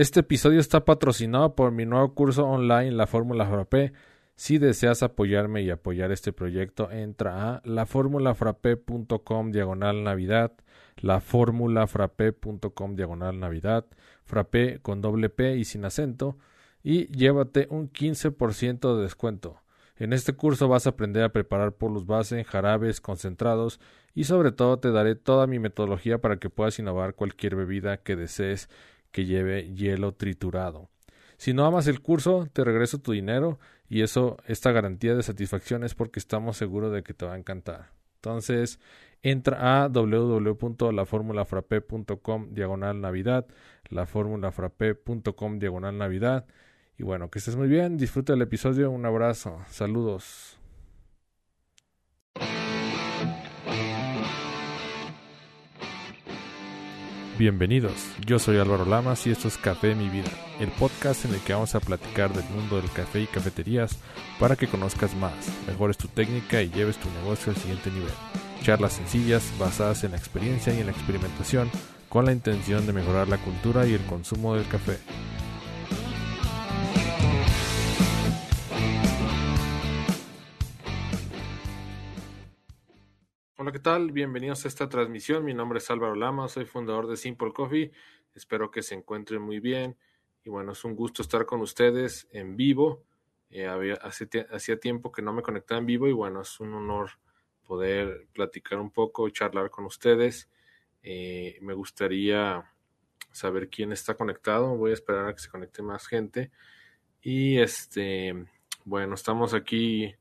Este episodio está patrocinado por mi nuevo curso online, la Fórmula Frappé. Si deseas apoyarme y apoyar este proyecto, entra a laformulafrappé.com diagonal navidad, diagonal navidad, frappé con doble P y sin acento, y llévate un 15% de descuento. En este curso vas a aprender a preparar polos base, jarabes, concentrados y sobre todo te daré toda mi metodología para que puedas innovar cualquier bebida que desees que lleve hielo triturado. Si no amas el curso, te regreso tu dinero y eso, esta garantía de satisfacción es porque estamos seguros de que te va a encantar. Entonces, entra a www.laformulafrape.com diagonal navidad, laformulafrape.com diagonal navidad. Y bueno, que estés muy bien, disfruta el episodio, un abrazo, saludos. Bienvenidos, yo soy Álvaro Lamas y esto es Café Mi Vida, el podcast en el que vamos a platicar del mundo del café y cafeterías para que conozcas más, mejores tu técnica y lleves tu negocio al siguiente nivel. Charlas sencillas basadas en la experiencia y en la experimentación con la intención de mejorar la cultura y el consumo del café. ¿Qué tal? Bienvenidos a esta transmisión. Mi nombre es Álvaro Lama, soy fundador de Simple Coffee. Espero que se encuentren muy bien. Y bueno, es un gusto estar con ustedes en vivo. Eh, hacía tiempo que no me conectaba en vivo y bueno, es un honor poder platicar un poco charlar con ustedes. Eh, me gustaría saber quién está conectado. Voy a esperar a que se conecte más gente. Y este, bueno, estamos aquí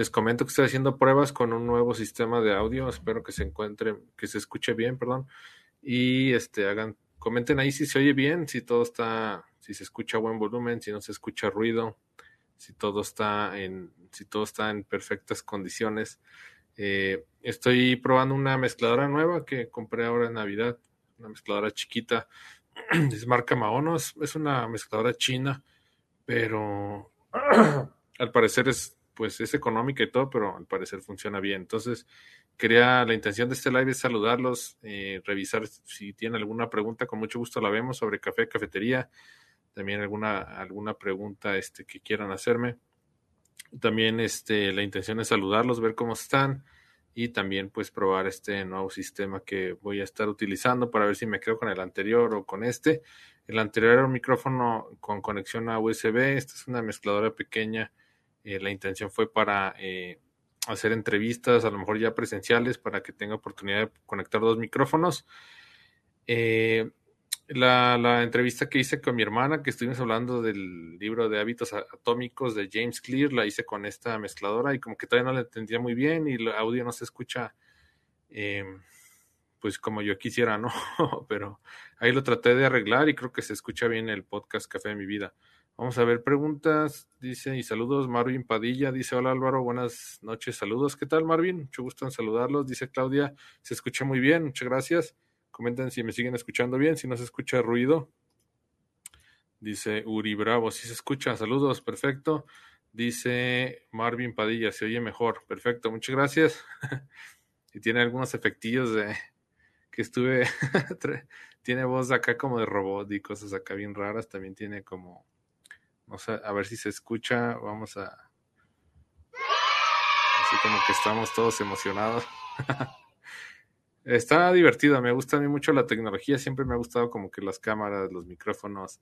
les comento que estoy haciendo pruebas con un nuevo sistema de audio. Espero que se encuentre, que se escuche bien, perdón. Y este hagan, comenten ahí si se oye bien, si todo está, si se escucha buen volumen, si no se escucha ruido, si todo está en, si todo está en perfectas condiciones. Eh, estoy probando una mezcladora nueva que compré ahora en Navidad, una mezcladora chiquita, es marca Maono, es una mezcladora china, pero al parecer es pues es económica y todo, pero al parecer funciona bien. Entonces, quería, la intención de este live es saludarlos, eh, revisar si tienen alguna pregunta, con mucho gusto la vemos sobre café, cafetería, también alguna, alguna pregunta este, que quieran hacerme. También este, la intención es saludarlos, ver cómo están y también pues probar este nuevo sistema que voy a estar utilizando para ver si me quedo con el anterior o con este. El anterior era un micrófono con conexión a USB, esta es una mezcladora pequeña eh, la intención fue para eh, hacer entrevistas, a lo mejor ya presenciales, para que tenga oportunidad de conectar dos micrófonos. Eh, la, entrevista que hice con mi hermana, que estuvimos hablando del libro de hábitos atómicos de James Clear, la hice con esta mezcladora y como que todavía no la entendía muy bien y el audio no se escucha pues como yo quisiera, ¿no? Pero ahí lo traté de arreglar y creo que se escucha bien el podcast Café de mi vida. Vamos a ver preguntas. Dice, y saludos, Marvin Padilla. Dice, hola Álvaro, buenas noches, saludos. ¿Qué tal, Marvin? Mucho gusto en saludarlos. Dice Claudia, se escucha muy bien, muchas gracias. Comenten si me siguen escuchando bien, si no se escucha ruido. Dice Uri Bravo, si se escucha, saludos, perfecto. Dice Marvin Padilla, se oye mejor, perfecto, muchas gracias. y tiene algunos efectillos de que estuve, tiene voz acá como de robot y cosas acá bien raras, también tiene como Vamos a, ver si se escucha. Vamos a. Así como que estamos todos emocionados. Está divertido, me gusta a mí mucho la tecnología, siempre me ha gustado como que las cámaras, los micrófonos.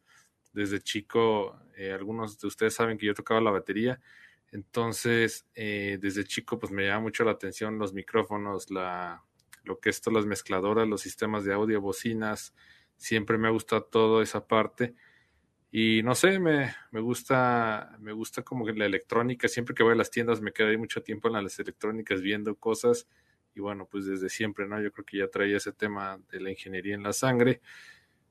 Desde chico, eh, algunos de ustedes saben que yo tocaba la batería, entonces eh, desde chico pues me llama mucho la atención los micrófonos, la, lo que es las mezcladoras, los sistemas de audio, bocinas, siempre me ha gustado toda esa parte y no sé, me, me gusta, me gusta como que la electrónica, siempre que voy a las tiendas me quedo ahí mucho tiempo en las electrónicas viendo cosas y bueno, pues desde siempre, ¿no? Yo creo que ya traía ese tema de la ingeniería en la sangre.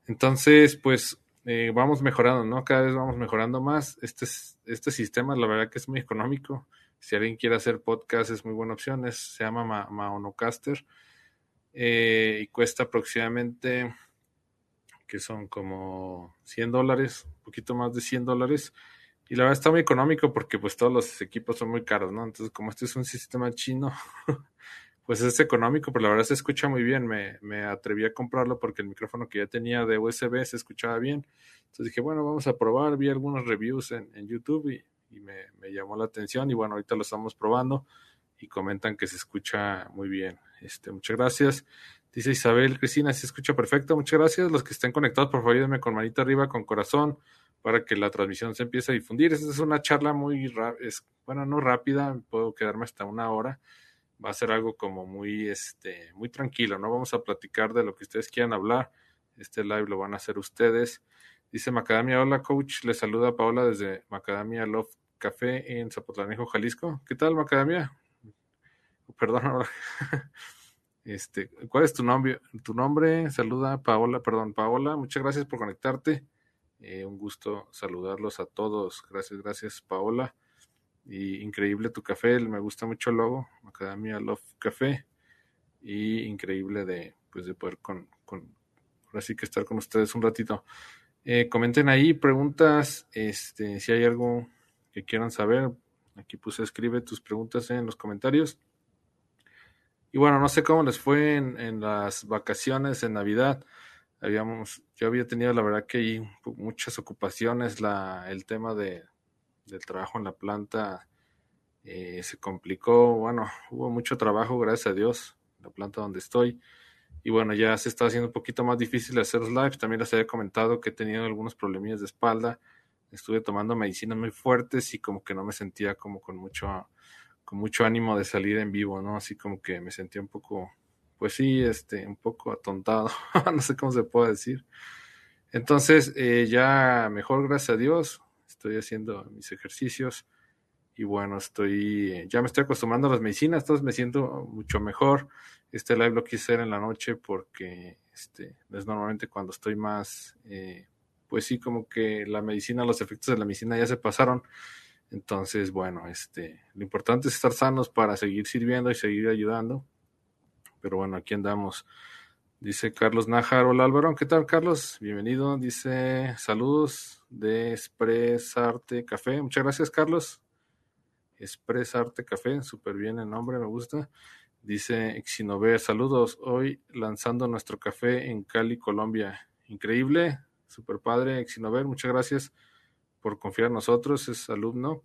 Entonces, pues eh, vamos mejorando, ¿no? Cada vez vamos mejorando más. Este, este sistema, la verdad que es muy económico. Si alguien quiere hacer podcast, es muy buena opción. se llama Maonocaster eh, y cuesta aproximadamente que son como 100 dólares, un poquito más de 100 dólares. Y la verdad está muy económico porque pues todos los equipos son muy caros, ¿no? Entonces como este es un sistema chino, pues es económico, pero la verdad se escucha muy bien. Me, me, atreví a comprarlo porque el micrófono que ya tenía de USB se escuchaba bien. Entonces dije, bueno, vamos a probar. Vi algunos reviews en, en YouTube y, y me, me, llamó la atención. Y bueno, ahorita lo estamos probando y comentan que se escucha muy bien. Este, muchas gracias. Dice Isabel Cristina, se escucha perfecto. Muchas gracias. Los que estén conectados, por favor, ayúdenme con manita arriba, con corazón, para que la transmisión se empiece a difundir. Esta es una charla muy, es, bueno, no rápida, puedo quedarme hasta una hora va a ser algo como muy, este, muy tranquilo, ¿no? Vamos a platicar de lo que ustedes quieran hablar. Este live lo van a hacer ustedes. Dice Macadamia, hola coach, le saluda Paola desde Macadamia Love Café en Zapotlanejo, Jalisco. ¿Qué tal, Macadamia? Perdón, ahora. Este, ¿cuál es tu nombre? Tu nombre, saluda Paola, perdón, Paola, muchas gracias por conectarte. Eh, un gusto saludarlos a todos. Gracias, gracias, Paola. Y increíble tu café, me gusta mucho el logo, Academia Love Café. Y increíble de, pues de poder con, con ahora sí que estar con ustedes un ratito. Eh, comenten ahí preguntas, este, si hay algo que quieran saber. Aquí puse escribe tus preguntas en los comentarios. Y bueno, no sé cómo les fue en, en las vacaciones, en Navidad. Habíamos, yo había tenido la verdad que hay muchas ocupaciones, la, el tema de, del trabajo en la planta eh, se complicó, bueno, hubo mucho trabajo, gracias a Dios, en la planta donde estoy. Y bueno, ya se está haciendo un poquito más difícil hacer los lives. También les había comentado que he tenido algunos problemillas de espalda. Estuve tomando medicinas muy fuertes y como que no me sentía como con mucho, con mucho ánimo de salir en vivo, ¿no? Así como que me sentía un poco, pues sí, este, un poco atontado. no sé cómo se puede decir. Entonces, eh, ya mejor, gracias a Dios estoy haciendo mis ejercicios y bueno, estoy, ya me estoy acostumbrando a las medicinas, entonces me siento mucho mejor. Este live lo quise hacer en la noche porque este, es normalmente cuando estoy más, eh, pues sí, como que la medicina, los efectos de la medicina ya se pasaron. Entonces, bueno, este, lo importante es estar sanos para seguir sirviendo y seguir ayudando. Pero bueno, aquí andamos. Dice Carlos Nájar, hola Álvaro, ¿qué tal Carlos? Bienvenido. Dice saludos de Expresarte Café. Muchas gracias Carlos. Expresarte Café, súper bien el nombre, me gusta. Dice Exinover, saludos. Hoy lanzando nuestro café en Cali, Colombia. Increíble, súper padre. Exinover, muchas gracias por confiar en nosotros, es alumno.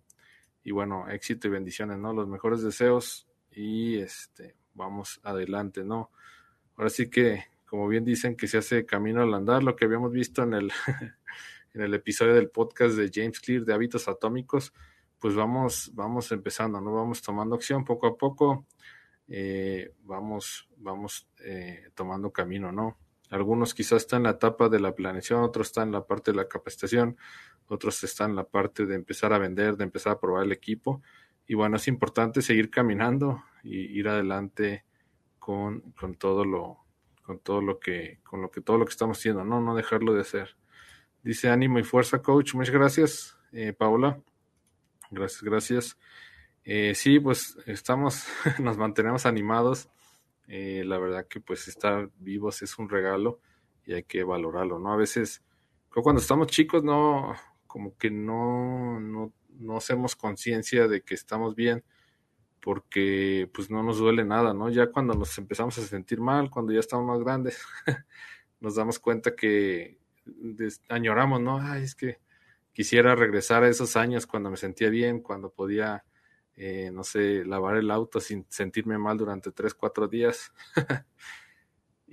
Y bueno, éxito y bendiciones, ¿no? Los mejores deseos y este, vamos adelante, ¿no? ahora sí que, como bien dicen, que se hace camino al andar, lo que habíamos visto en el, en el episodio del podcast de James Clear de hábitos atómicos, pues vamos, vamos empezando, ¿no? Vamos tomando acción poco a poco, eh, vamos, vamos eh, tomando camino, ¿no? Algunos quizás están en la etapa de la planeación, otros están en la parte de la capacitación, otros están en la parte de empezar a vender, de empezar a probar el equipo. Y bueno, es importante seguir caminando y ir adelante con, con todo lo con todo lo que con lo que todo lo que estamos haciendo no no dejarlo de hacer. Dice ánimo y fuerza coach muchas gracias. Eh, Paola gracias gracias. Eh, sí pues estamos nos mantenemos animados. Eh, la verdad que pues estar vivos es un regalo y hay que valorarlo no a veces cuando estamos chicos no como que no no no hacemos conciencia de que estamos bien porque pues no nos duele nada, ¿no? Ya cuando nos empezamos a sentir mal, cuando ya estamos más grandes, nos damos cuenta que añoramos, ¿no? Ay, es que quisiera regresar a esos años cuando me sentía bien, cuando podía, eh, no sé, lavar el auto sin sentirme mal durante tres, cuatro días.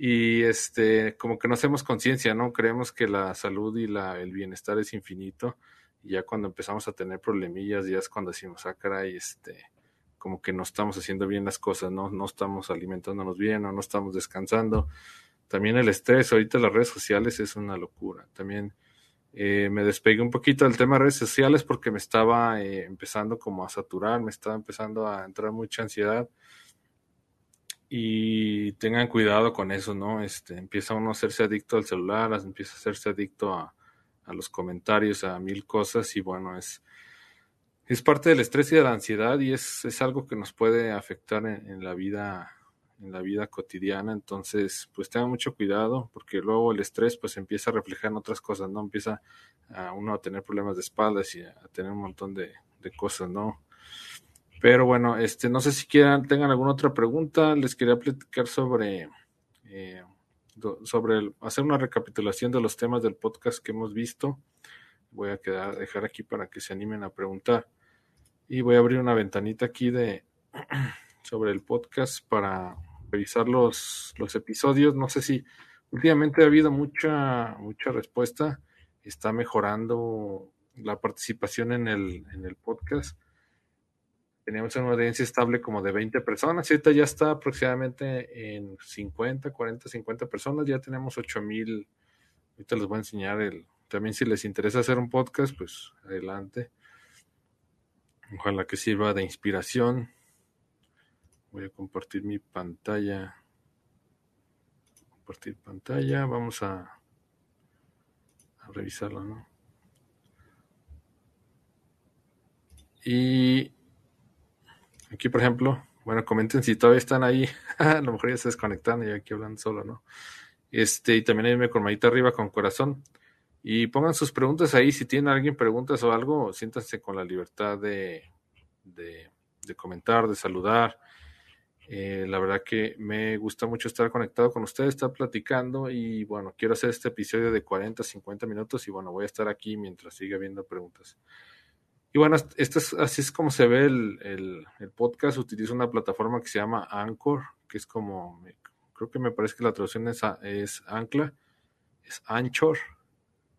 y este, como que no hacemos conciencia, ¿no? Creemos que la salud y la, el bienestar es infinito. Y ya cuando empezamos a tener problemillas, ya es cuando decimos, ah, caray, este, como que no estamos haciendo bien las cosas, no, no estamos alimentándonos bien o no estamos descansando. También el estrés, ahorita las redes sociales es una locura. También eh, me despegué un poquito del tema de redes sociales porque me estaba eh, empezando como a saturar, me estaba empezando a entrar mucha ansiedad. Y tengan cuidado con eso, ¿no? Este, empieza uno a hacerse adicto al celular, empieza a hacerse adicto a, a los comentarios, a mil cosas y bueno, es, es parte del estrés y de la ansiedad y es, es algo que nos puede afectar en, la vida en la vida cotidiana. Entonces pues tengan mucho cuidado porque luego el estrés pues empieza a reflejar en otras cosas no empieza a uno a tener problemas de espaldas y a tener un montón de, cosas no Pero bueno, este, no sé si quieran, tengan alguna otra pregunta. Les quería platicar sobre, eh, sobre hacer una recapitulación de los temas del podcast que hemos visto. Voy a quedar, dejar aquí para que se animen a preguntar. Y voy a abrir una ventanita aquí de sobre el podcast para revisar los, los episodios. No sé si últimamente ha habido mucha, mucha respuesta. Está mejorando la participación en el, en el podcast teníamos una audiencia estable como de 20 personas, ahorita ya está aproximadamente en 50, 40, 50 personas, ya tenemos 8000. Ahorita les voy a enseñar el. También, si les interesa hacer un podcast, pues adelante. Ojalá que sirva de inspiración. Voy a compartir mi pantalla. Compartir pantalla. Vamos a, a revisarlo, ¿no? Y Aquí, por ejemplo, bueno, comenten si todavía están ahí. a lo mejor ya se desconectan y aquí hablan solo, ¿no? Este, y también me con manita arriba con corazón. Y pongan sus preguntas ahí. Si tienen alguien preguntas o algo, siéntanse con la libertad de, de, comentar, de saludar. Eh, la verdad que me gusta mucho estar conectado con ustedes, estar platicando y bueno, quiero hacer este episodio de 40, 50 minutos y bueno, voy a estar aquí mientras siga habiendo preguntas. Y bueno, esto es, así es como se ve el, podcast. Utiliza una plataforma que se llama Anchor, que es como, creo que me parece que la traducción es, es Ancla, es Anchor,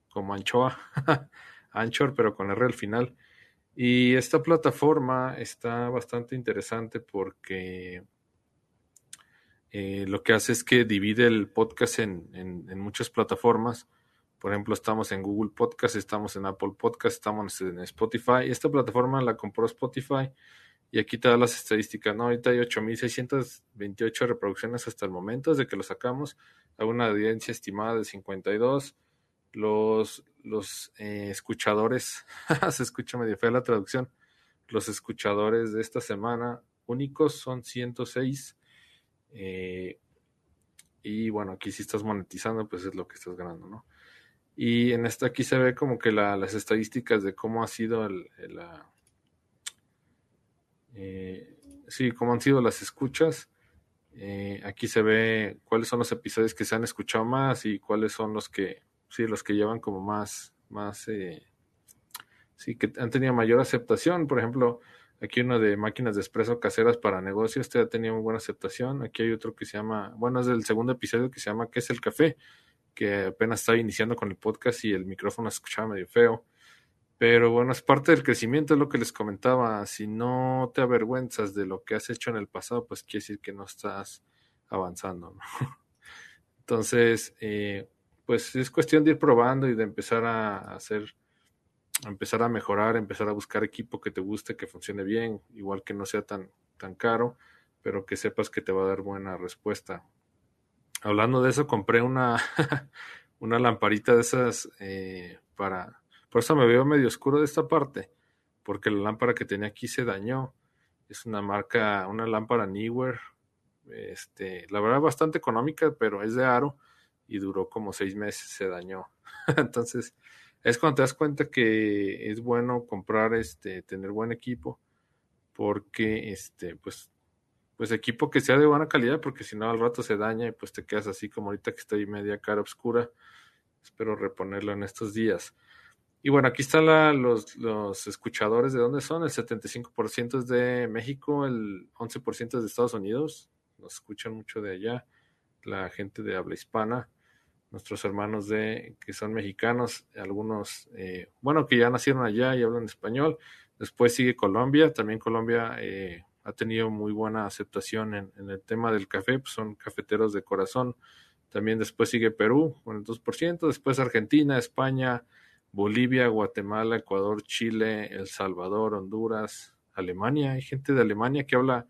como anchoa, Anchor, pero con R al final. Y esta plataforma está bastante interesante porque eh, lo que hace es que divide el podcast en, en muchas plataformas por ejemplo, estamos en Google Podcast, estamos en Apple Podcast, estamos en Spotify. Esta plataforma la compró Spotify y aquí te da las estadísticas. ¿no? Ahorita hay 8.628 reproducciones hasta el momento, desde que lo sacamos, a una audiencia estimada de 52. Los, los eh, escuchadores, se escucha medio fea la traducción, los escuchadores de esta semana únicos son 106. Eh, y bueno, aquí si estás monetizando, pues es lo que estás ganando, ¿no? Y en esta aquí se ve como que las estadísticas de cómo ha sido el, la, eh, sí, cómo han sido las escuchas. Eh, aquí se ve cuáles son los episodios que se han escuchado más y cuáles son los que, sí, los que llevan como más, más, eh, sí, que han tenido mayor aceptación. Por ejemplo, aquí uno de máquinas de expreso caseras para negocios, este ha tenido muy buena aceptación. Aquí hay otro que se llama, bueno, es del segundo episodio que se llama ¿Qué es el café? Que apenas estaba iniciando con el podcast y el micrófono escuchaba medio feo. Pero bueno, es parte del crecimiento, es lo que les comentaba. Si no te avergüenzas de lo que has hecho en el pasado, pues quiere decir que no estás avanzando. Entonces, eh, pues es cuestión de ir probando y de empezar a hacer, empezar a mejorar, empezar a buscar equipo que te guste, que funcione bien, igual que no sea tan, tan caro, pero que sepas que te va a dar buena respuesta hablando de eso, compré una, una lamparita de esas eh, para... Por eso me veo medio oscuro de esta parte, porque la lámpara que tenía aquí se dañó. Es una marca, una lámpara Newer. Este, la verdad bastante económica, pero es de aro y duró como seis meses, se dañó. Entonces, es cuando te das cuenta que es bueno comprar, este, tener buen equipo, porque, este, pues, pues equipo que sea de buena calidad, porque si no al rato se daña y pues te quedas así como ahorita que estoy media cara oscura. Espero reponerlo en estos días. Y bueno, aquí están los, los escuchadores de dónde son. El 75% es de México, el 11% es de Estados Unidos. Nos escuchan mucho de allá, la gente de habla hispana, nuestros hermanos de que son mexicanos, algunos, eh, bueno, que ya nacieron allá y hablan español. Después sigue Colombia, también Colombia eh, ha tenido muy buena aceptación en, el tema del café, pues son cafeteros de corazón. También después sigue Perú con el 2%, después Argentina, España, Bolivia, Guatemala, Ecuador, Chile, El Salvador, Honduras, Alemania. Hay gente de Alemania que habla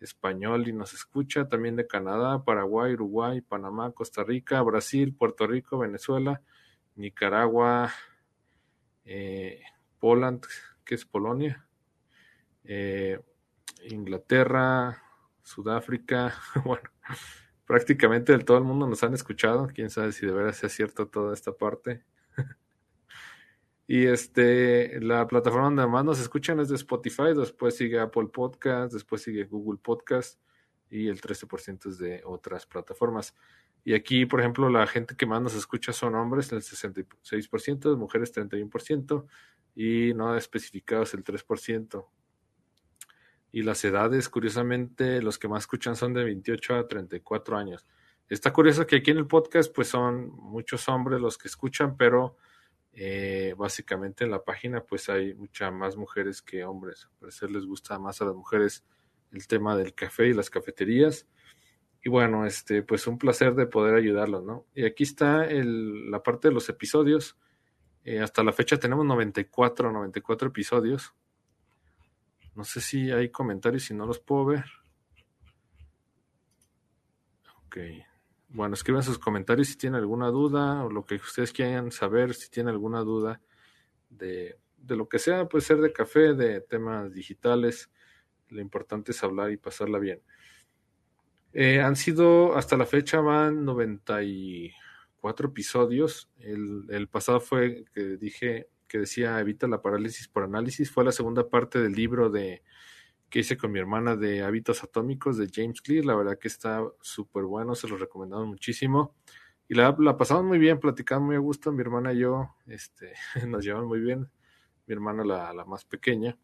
español y nos escucha, también de Canadá, Paraguay, Uruguay, Panamá, Costa Rica, Brasil, Puerto Rico, Venezuela, Nicaragua, eh, Poland, que es Polonia, eh, Inglaterra, Sudáfrica, bueno, prácticamente de todo el mundo nos han escuchado. Quién sabe si de veras sea cierto toda esta parte. Y este, la plataforma donde más nos escuchan es de Spotify, después sigue Apple Podcast, después sigue Google Podcast y el 13% es de otras plataformas. Y aquí, por ejemplo, la gente que más nos escucha son hombres, el 66%, mujeres 31% y no especificados el 3%. Y las edades, curiosamente, los que más escuchan son de 28 a 34 años. Está curioso que aquí en el podcast, pues son muchos hombres los que escuchan, pero eh, básicamente en la página, pues hay muchas más mujeres que hombres. Al parecer les gusta más a las mujeres el tema del café y las cafeterías. Y bueno, este, pues un placer de poder ayudarlos, ¿no? Y aquí está el, la parte de los episodios. Eh, hasta la fecha tenemos 94, 94 episodios. No sé si hay comentarios, si no los puedo ver. Ok. Bueno, escriban sus comentarios si tienen alguna duda o lo que ustedes quieran saber, si tienen alguna duda de, de lo que sea, puede ser de café, de temas digitales. Lo importante es hablar y pasarla bien. Eh, han sido, hasta la fecha, van 94 episodios. El, el, pasado fue que dije que decía Evita la parálisis por análisis. Fue la segunda parte del libro de que hice con mi hermana de hábitos atómicos de James Clear. La verdad que está súper bueno, se lo recomendamos muchísimo. Y la, la, pasamos muy bien, platicando muy a gusto. Mi hermana y yo este, nos llevan muy bien. Mi hermana, la, la más pequeña.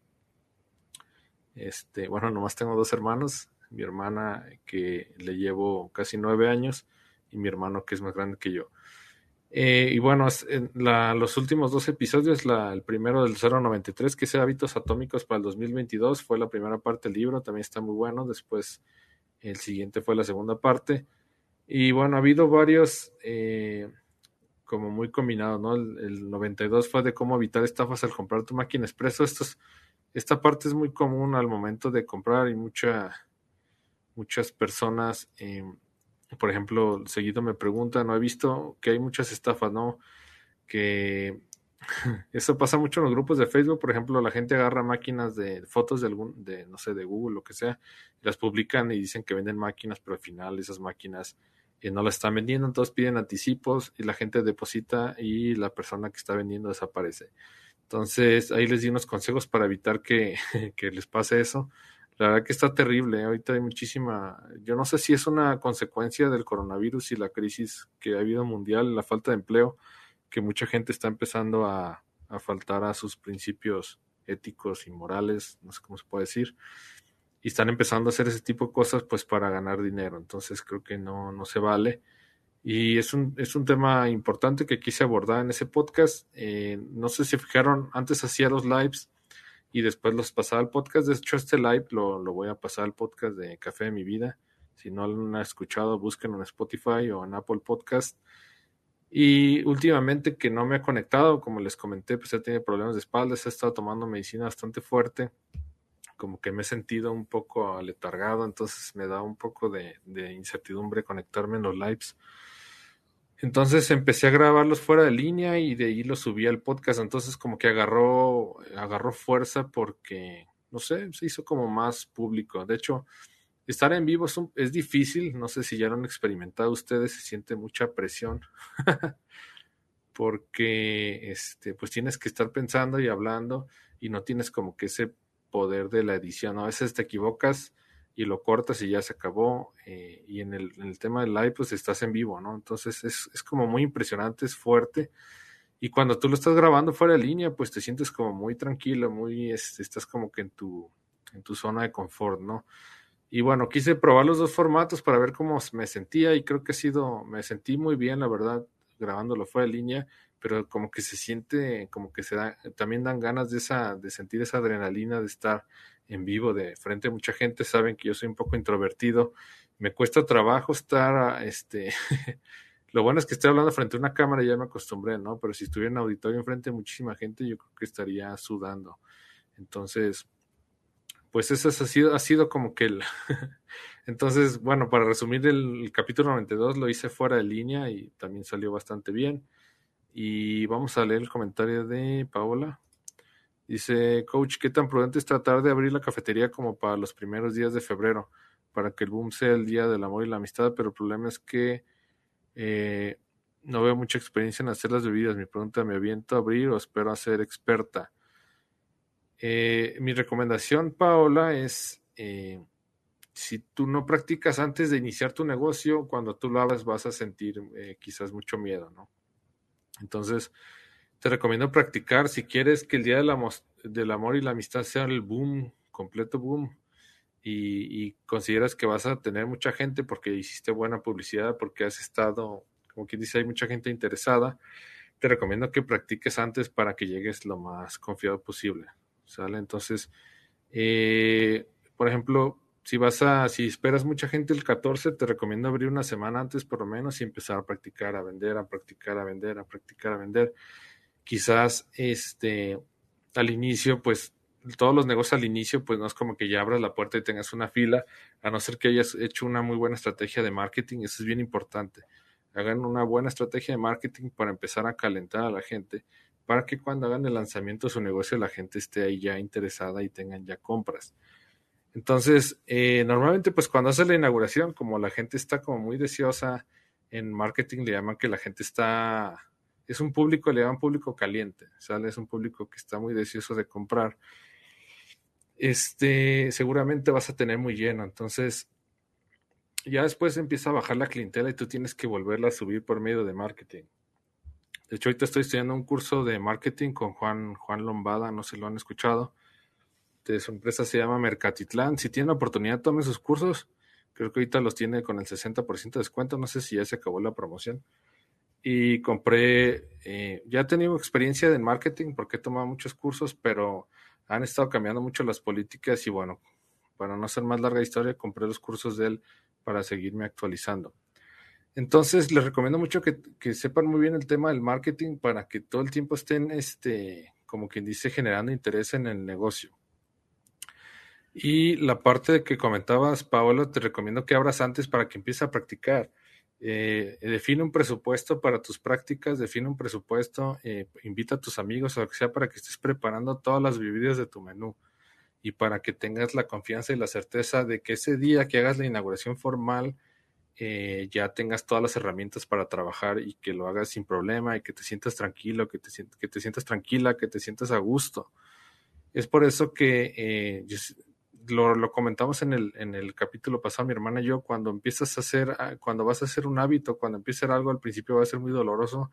Este, bueno, nomás tengo dos hermanos, mi hermana que le llevo casi nueve años y mi hermano que es más grande que yo. Eh, y bueno, los últimos dos episodios, el primero del 093, que es Hábitos Atómicos para el 2022, fue la primera parte del libro, también está muy bueno. Después, el siguiente fue la segunda parte. Y bueno, ha habido varios, eh, como muy combinados, ¿no? El, el, 92 fue de cómo evitar estafas al comprar tu máquina expreso. Esta parte es muy común al momento de comprar y mucha, muchas personas. Eh, por ejemplo, seguido me preguntan, no he visto que hay muchas estafas, ¿no? Que eso pasa mucho en los grupos de Facebook, por ejemplo, la gente agarra máquinas de fotos de algún, de, no sé, de Google, lo que sea, las publican y dicen que venden máquinas, pero al final esas máquinas eh, no las están vendiendo, entonces piden anticipos y la gente deposita y la persona que está vendiendo desaparece. Entonces, ahí les di unos consejos para evitar que, que les pase eso. La verdad que está terrible. Ahorita hay muchísima. Yo no sé si es una consecuencia del coronavirus y la crisis que ha habido mundial, la falta de empleo, que mucha gente está empezando a, a faltar a sus principios éticos y morales, no sé cómo se puede decir, y están empezando a hacer ese tipo de cosas pues para ganar dinero. Entonces creo que no, no se vale. Y es un, es un tema importante que quise abordar en ese podcast. Eh, no sé si fijaron, antes hacía los lives y después los pasaba al podcast. De hecho, este live lo, lo voy a pasar al podcast de Café de mi Vida. Si no lo han escuchado, busquen en Spotify o en Apple Podcast. Y últimamente que no me ha conectado, como les comenté, pues he tenido problemas de espaldas, he estado tomando medicina bastante fuerte, como que me he sentido un poco aletargado, entonces me da un poco de, de incertidumbre conectarme en los lives. Entonces empecé a grabarlos fuera de línea y de ahí los subí al podcast. Entonces como que agarró, agarró fuerza porque, no sé, se hizo como más público. De hecho, estar en vivo es, un, es difícil. No sé si ya lo han experimentado ustedes, se siente mucha presión. porque este, pues tienes que estar pensando y hablando y no tienes como que ese poder de la edición. A veces te equivocas y lo cortas y ya se acabó. Eh, y en el, en el, tema del live, pues estás en vivo, ¿no? Entonces es, es, como muy impresionante, es fuerte. Y cuando tú lo estás grabando fuera de línea, pues te sientes como muy tranquilo, muy, este, estás como que en tu, en tu zona de confort, ¿no? Y bueno, quise probar los dos formatos para ver cómo me sentía y creo que ha sido, me sentí muy bien, la verdad, grabándolo fuera de línea, pero como que se siente, como que se también dan ganas de esa, de sentir esa adrenalina de estar en vivo de frente a mucha gente, saben que yo soy un poco introvertido, me cuesta trabajo estar, este, lo bueno es que estoy hablando frente a una cámara y ya me acostumbré, ¿no? Pero si estuviera en auditorio enfrente de muchísima gente, yo creo que estaría sudando. Entonces, pues eso ha sido, ha sido como que el... Entonces, bueno, para resumir el, el, capítulo 92 lo hice fuera de línea y también salió bastante bien. Y vamos a leer el comentario de Paola. Dice, coach, ¿qué tan prudente es tratar de abrir la cafetería como para los primeros días de febrero? Para que el boom sea el día del amor y la amistad, pero el problema es que eh, no veo mucha experiencia en hacer las bebidas. Mi pregunta, ¿me aviento a abrir o espero a ser experta? Eh, mi recomendación, Paola, es eh, si tú no practicas antes de iniciar tu negocio, cuando tú lo abras vas a sentir quizás mucho miedo, ¿no? Entonces, te recomiendo practicar si quieres que el día del amor y la amistad sea el boom, completo boom, y, y, consideras que vas a tener mucha gente porque hiciste buena publicidad, porque has estado, como quien dice, hay mucha gente interesada, te recomiendo que practiques antes para que llegues lo más confiado posible. ¿Sale? Entonces, eh, por ejemplo, si vas a, si esperas mucha gente el 14, te recomiendo abrir una semana antes por lo menos y empezar a practicar, a vender, a practicar, a vender, a practicar, a vender. Quizás este al inicio, pues todos los negocios al inicio, pues no es como que ya abras la puerta y tengas una fila, a no ser que hayas hecho una muy buena estrategia de marketing, eso es bien importante. Hagan una buena estrategia de marketing para empezar a calentar a la gente, para que cuando hagan el lanzamiento de su negocio la gente esté ahí ya interesada y tengan ya compras. Entonces, eh, normalmente pues cuando hace la inauguración, como la gente está como muy deseosa, en marketing le llaman que la gente está, es un público, le llaman público caliente, ¿sale? Es un público que está muy deseoso de comprar. Este, seguramente vas a tener muy lleno, entonces ya después empieza a bajar la clientela y tú tienes que volverla a subir por medio de marketing. De hecho, ahorita estoy estudiando un curso de marketing con Juan, Juan Lombada, no sé si lo han escuchado de su empresa se llama Mercatitlán. Si tiene oportunidad, tome sus cursos. Creo que ahorita los tiene con el 60% de descuento. No sé si ya se acabó la promoción. Y compré, eh, ya he tenido experiencia en marketing porque he tomado muchos cursos, pero han estado cambiando mucho las políticas y bueno, para no hacer más larga historia, compré los cursos de él para seguirme actualizando. Entonces, les recomiendo mucho que, que, sepan muy bien el tema del marketing para que todo el tiempo estén, este, como quien dice, generando interés en el negocio. Y la parte que comentabas, Paola, te recomiendo que abras antes para que empieces a practicar. Eh, define un presupuesto para tus prácticas, define un presupuesto, eh, invita a tus amigos o lo que sea para que estés preparando todas las bebidas de tu menú y para que tengas la confianza y la certeza de que ese día que hagas la inauguración formal eh, ya tengas todas las herramientas para trabajar y que lo hagas sin problema y que te sientas tranquilo, que te, que te sientas tranquila, que te sientas a gusto. Es por eso que lo, comentamos en el, en el capítulo pasado, mi hermana y yo, cuando empiezas a hacer, ah, cuando vas a hacer un hábito, cuando empiezas a hacer algo, al principio va a ser muy doloroso,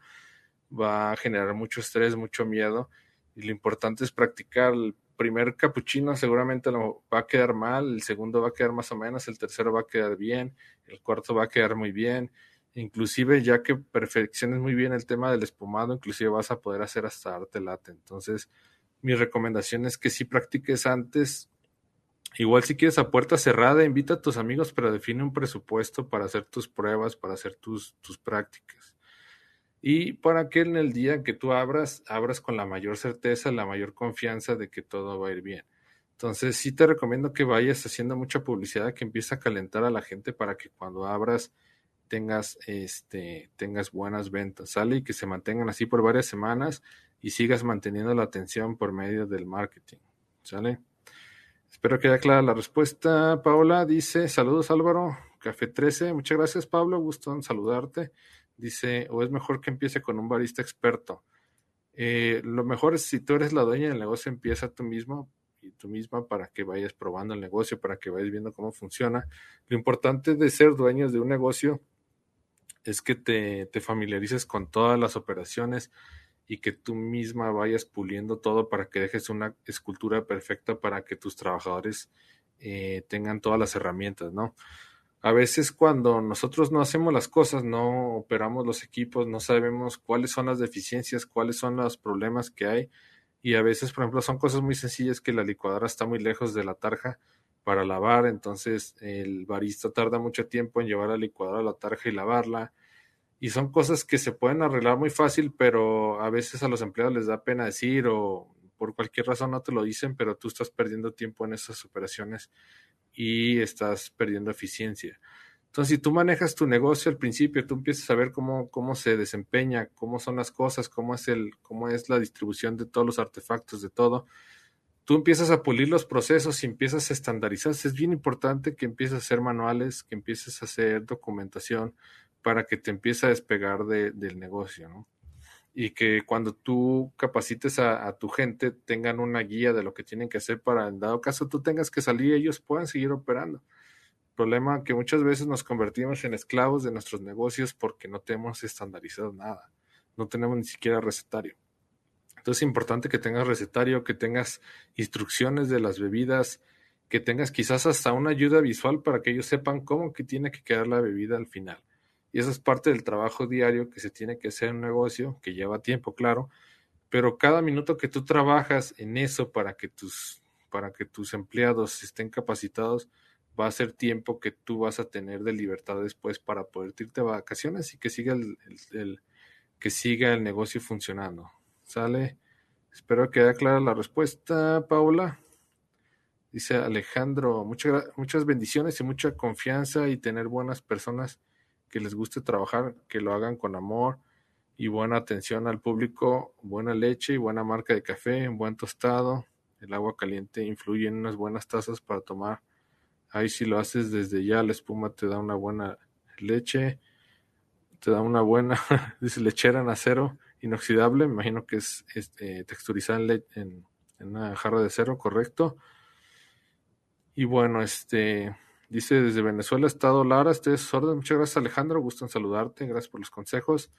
va a generar mucho estrés, mucho miedo, y lo importante es practicar. El primer capuchino seguramente lo va a quedar mal, el segundo va a quedar más o menos, el tercero va a quedar bien, el cuarto va a quedar muy bien, inclusive ya que perfecciones muy bien el tema del espumado, inclusive vas a poder hacer hasta arte late. Entonces, mi recomendación es que si practiques antes, Igual si quieres a puerta cerrada, invita a tus amigos, pero define un presupuesto para hacer tus pruebas, para hacer tus, tus prácticas. Y para que en el día que tú abras, abras con la mayor certeza, la mayor confianza de que todo va a ir bien. Entonces sí te recomiendo que vayas haciendo mucha publicidad, que empiece a calentar a la gente para que cuando abras tengas, este, tengas buenas ventas, ¿sale? Y que se mantengan así por varias semanas y sigas manteniendo la atención por medio del marketing, ¿sale? Espero que haya clara la respuesta. Paola dice, saludos Álvaro, Café 13. Muchas gracias Pablo, gusto en saludarte. Dice, o es mejor que empiece con un barista experto. Eh, lo mejor es si tú eres la dueña del negocio, empieza tú mismo y tú misma para que vayas probando el negocio, para que vayas viendo cómo funciona. Lo importante de ser dueños de un negocio es que te, te familiarices con todas las operaciones, y que tú misma vayas puliendo todo para que dejes una escultura perfecta para que tus trabajadores eh, tengan todas las herramientas, ¿no? A veces cuando nosotros no hacemos las cosas, no operamos los equipos, no sabemos cuáles son las deficiencias, cuáles son los problemas que hay y a veces, por ejemplo, son cosas muy sencillas que la licuadora está muy lejos de la tarja para lavar, entonces el barista tarda mucho tiempo en llevar la licuadora a la tarja y lavarla y son cosas que se pueden arreglar muy fácil, pero a veces a los empleados les da pena decir o por cualquier razón no te lo dicen, pero tú estás perdiendo tiempo en esas operaciones y estás perdiendo eficiencia. Entonces, si tú manejas tu negocio al principio, tú empiezas a ver cómo, cómo se desempeña, cómo son las cosas, cómo es, el, cómo es la distribución de todos los artefactos, de todo. Tú empiezas a pulir los procesos y empiezas a estandarizar. Es bien importante que empieces a hacer manuales, que empieces a hacer documentación, para que te empiece a despegar del negocio, ¿no? Y que cuando tú capacites a, tu gente tengan una guía de lo que tienen que hacer para, en dado caso tú tengas que salir, ellos puedan seguir operando. problema que muchas veces nos convertimos en esclavos de nuestros negocios porque no tenemos estandarizado nada, no tenemos ni siquiera recetario. Entonces es importante que tengas recetario, que tengas instrucciones de las bebidas, que tengas quizás hasta una ayuda visual para que ellos sepan cómo que tiene que quedar la bebida al final. Y eso es parte del trabajo diario que se tiene que hacer en un negocio, que lleva tiempo, claro, pero cada minuto que tú trabajas en eso para que tus, para que tus empleados estén capacitados, va a ser tiempo que tú vas a tener de libertad después para poder irte a vacaciones y que siga el, que siga el negocio funcionando. ¿Sale? Espero que haya clara la respuesta, Paula. Dice Alejandro, muchas, muchas bendiciones y mucha confianza y tener buenas personas que les guste trabajar, que lo hagan con amor y buena atención al público, buena leche y buena marca de café, buen tostado. El agua caliente influye en unas buenas tazas para tomar. Ahí si lo haces desde ya, la espuma te da una buena leche, te da una buena, dice lechera en acero inoxidable, me imagino que es, eh, texturizada en, en, en una jarra de acero, correcto y bueno, este dice desde Venezuela, Estado Lara, este es orden. Muchas gracias, Alejandro. Gusto en saludarte. Gracias por los consejos.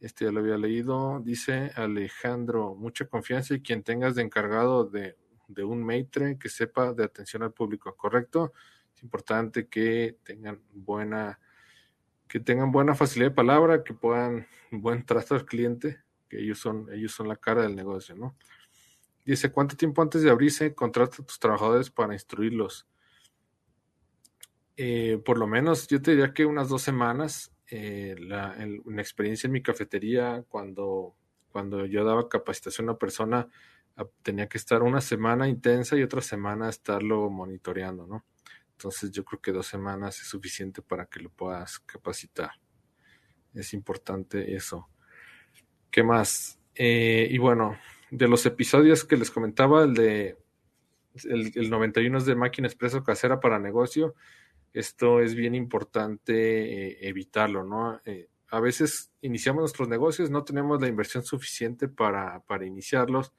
Este ya lo había leído. Dice Alejandro, mucha confianza y quien tengas de encargado de, de un maitre que sepa de atención al público, ¿correcto? Es importante que tengan buena que tengan buena facilidad de palabra, que puedan buen trato al cliente, que ellos son ellos son la cara del negocio, ¿no? Dice, ¿cuánto tiempo antes de abrirse contrata a tus trabajadores para instruirlos? Eh, por lo menos yo te diría que unas dos semanas. Eh, la, una experiencia en mi cafetería, cuando, cuando yo daba capacitación a una persona, tenía que estar una semana intensa y otra semana estarlo monitoreando, ¿no? Entonces yo creo que dos semanas es suficiente para que lo puedas capacitar. Es importante eso. ¿Qué más? Eh, y bueno, de los episodios que les comentaba, el de el, 91 es de máquina expreso casera para negocio. Esto es bien importante eh, evitarlo, ¿no? Eh, a veces iniciamos nuestros negocios, no tenemos la inversión suficiente para, para iniciarlos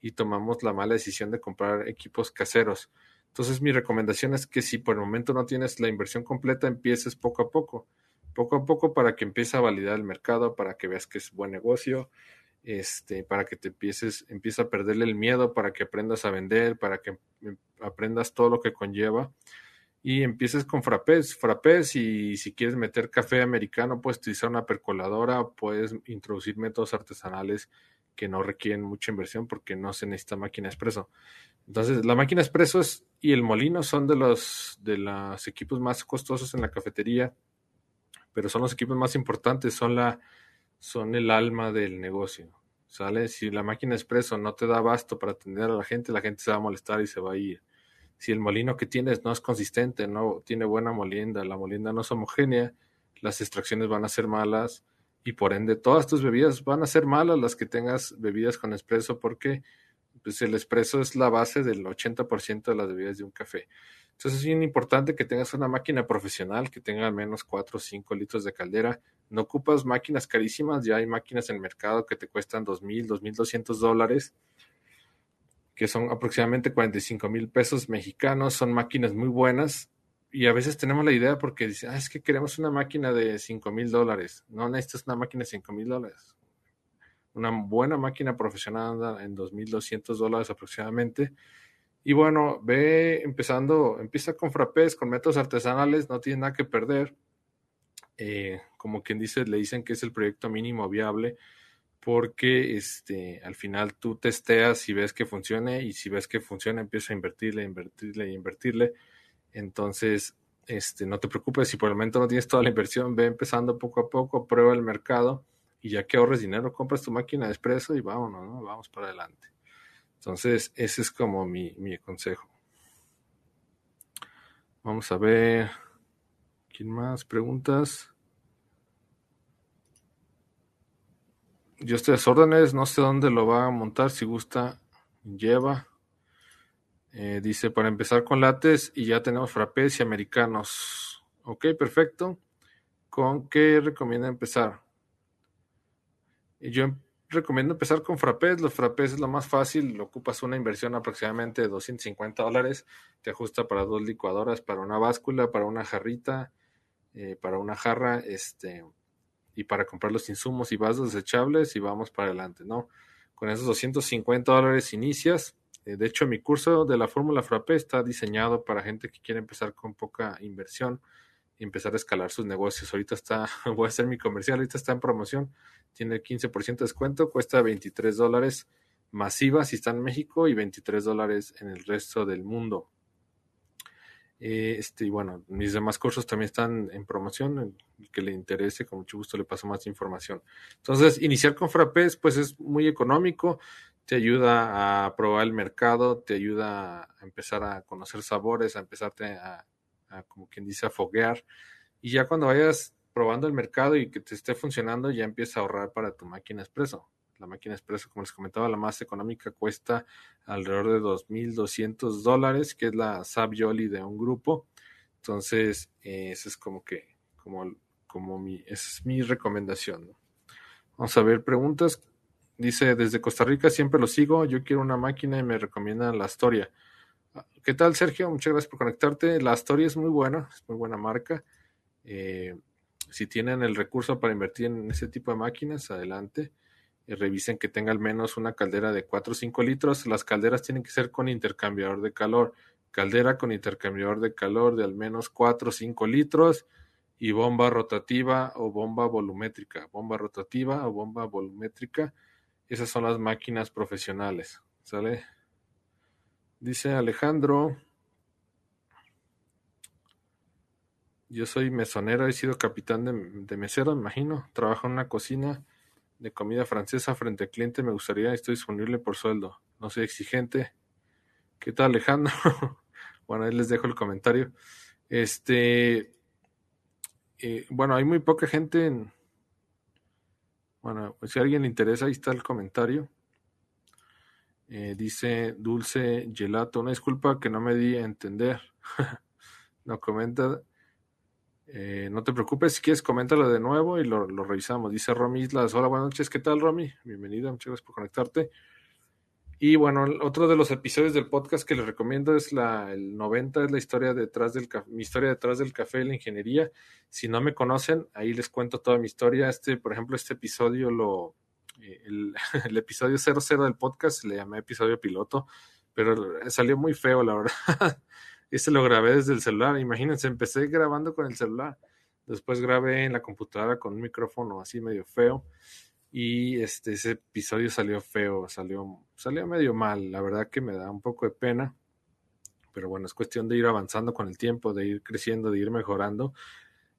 y tomamos la mala decisión de comprar equipos caseros. Entonces mi recomendación es que si por el momento no tienes la inversión completa, empieces poco a poco, poco a poco para que empiece a validar el mercado, para que veas que es buen negocio, este, para que te empieces, empieza a perderle el miedo, para que aprendas a vender, para que em, aprendas todo lo que conlleva y empieces con frappés, frappés y si quieres meter café americano puedes utilizar una percoladora, puedes introducir métodos artesanales que no requieren mucha inversión porque no se necesita máquina expreso. Entonces, la máquina expreso y el molino son de los de los equipos más costosos en la cafetería, pero son los equipos más importantes, son la son el alma del negocio. ¿Sale? Si la máquina expreso no te da abasto para atender a la gente, la gente se va a molestar y se va a ir. Si el molino que tienes no es consistente, no tiene buena molienda, la molienda no es homogénea, las extracciones van a ser malas y por ende todas tus bebidas van a ser malas las que tengas bebidas con expreso porque pues, el expreso es la base del 80% de las bebidas de un café. Entonces es bien importante que tengas una máquina profesional que tenga al menos 4 o 5 litros de caldera. No ocupas máquinas carísimas, ya hay máquinas en el mercado que te cuestan $2,000, $2,200 dólares, que son aproximadamente 45 mil pesos mexicanos. Son máquinas muy buenas y a veces tenemos la idea porque dicen, ah, es que queremos una máquina de 5 mil dólares. No necesitas una máquina de 5 mil dólares. Una buena máquina profesional anda en 2.200 dólares aproximadamente y bueno, ve empezando, empieza con frappés, con métodos artesanales, no tiene nada que perder. Eh, como quien dice, le dicen que es el proyecto mínimo viable, porque este, al final tú testeas y ves que funcione, y si ves que funciona, empieza a invertirle, invertirle invertirle. Entonces, este, no te preocupes, si por el momento no tienes toda la inversión, ve empezando poco a poco, prueba el mercado, y ya que ahorres dinero, compras tu máquina de expreso y vámonos, ¿no? Vamos para adelante. Entonces, ese es como mi, mi consejo. Vamos a ver. ¿Quién más? Preguntas. Yo estoy a órdenes, no sé dónde lo va a montar, si gusta, lleva. Eh, dice, para empezar con lates y ya tenemos frappés y americanos. Ok, perfecto. ¿Con qué recomienda empezar? Yo recomiendo empezar con frappés. Los frappés es lo más fácil. Ocupas una inversión aproximadamente de 250 dólares. Te ajusta para dos licuadoras, para una báscula, para una jarrita, eh, para una jarra, este, y para comprar los insumos y vasos desechables y vamos para adelante, ¿no? Con esos 250 dólares inicias. Eh, de hecho, mi curso de la fórmula frappé está diseñado para gente que quiere empezar con poca inversión y empezar a escalar sus negocios. Ahorita está, voy a hacer mi comercial, ahorita está en promoción, tiene 15% de descuento, cuesta 23 dólares masiva si está en México y 23 dólares en el resto del mundo. Eh, este, y bueno, mis demás cursos también están en promoción. Que le interese, con mucho gusto le paso más información. Entonces, iniciar con Frappés, pues es muy económico, te ayuda a probar el mercado, te ayuda a empezar a conocer sabores, a empezarte a, como quien dice, a foguear. Y ya cuando vayas probando el mercado y que te esté funcionando, ya empieza a ahorrar para tu máquina expreso. La máquina expreso, como les comentaba, la más económica cuesta alrededor de 2.200 dólares, que es la Savioli de un grupo. Entonces, eh, esa es como que, como, como mi, esa es mi recomendación. Vamos a ver preguntas. Dice, desde Costa Rica siempre lo sigo, yo quiero una máquina y me recomiendan la Astoria. ¿Qué tal, Sergio? Muchas gracias por conectarte. La Astoria es muy buena, es muy buena marca. Eh, si tienen el recurso para invertir en ese tipo de máquinas, adelante revisen que tenga al menos una caldera de 4 o 5 litros. Las calderas tienen que ser con intercambiador de calor. Caldera con intercambiador de calor de al menos 4 o 5 litros y bomba rotativa o bomba volumétrica. Bomba rotativa o bomba volumétrica. Esas son las máquinas profesionales. ¿Sale? Dice Alejandro. Yo soy mesonero, he sido capitán de, de mesero, imagino. Trabajo en una cocina de comida francesa frente al cliente me gustaría, estoy disponible por sueldo, no soy exigente. ¿Qué tal Alejandro? bueno, ahí les dejo el comentario. Este, eh, bueno, hay muy poca gente en... Bueno, pues si a alguien le interesa, ahí está el comentario. Eh, dice Dulce Gelato, una disculpa que no me di a entender. no comenta eh, no te preocupes, si quieres, coméntalo de nuevo y lo, revisamos. Dice Romy Islas. Hola, buenas noches. ¿Qué tal, Romy? Bienvenida, muchas gracias por conectarte. Y bueno, otro de los episodios del podcast que les recomiendo es la, el 90, es la historia detrás del mi historia detrás del café y la ingeniería. Si no me conocen, ahí les cuento toda mi historia. Este, por ejemplo, este episodio lo, eh, el, el episodio 00 del podcast le llamé episodio piloto, pero salió muy feo, la verdad. Ese lo grabé desde el celular. Imagínense, empecé grabando con el celular. Después grabé en la computadora con un micrófono así medio feo. Y este, ese episodio salió feo, salió, salió medio mal. La verdad que me da un poco de pena. Pero bueno, es cuestión de ir avanzando con el tiempo, de ir creciendo, de ir mejorando.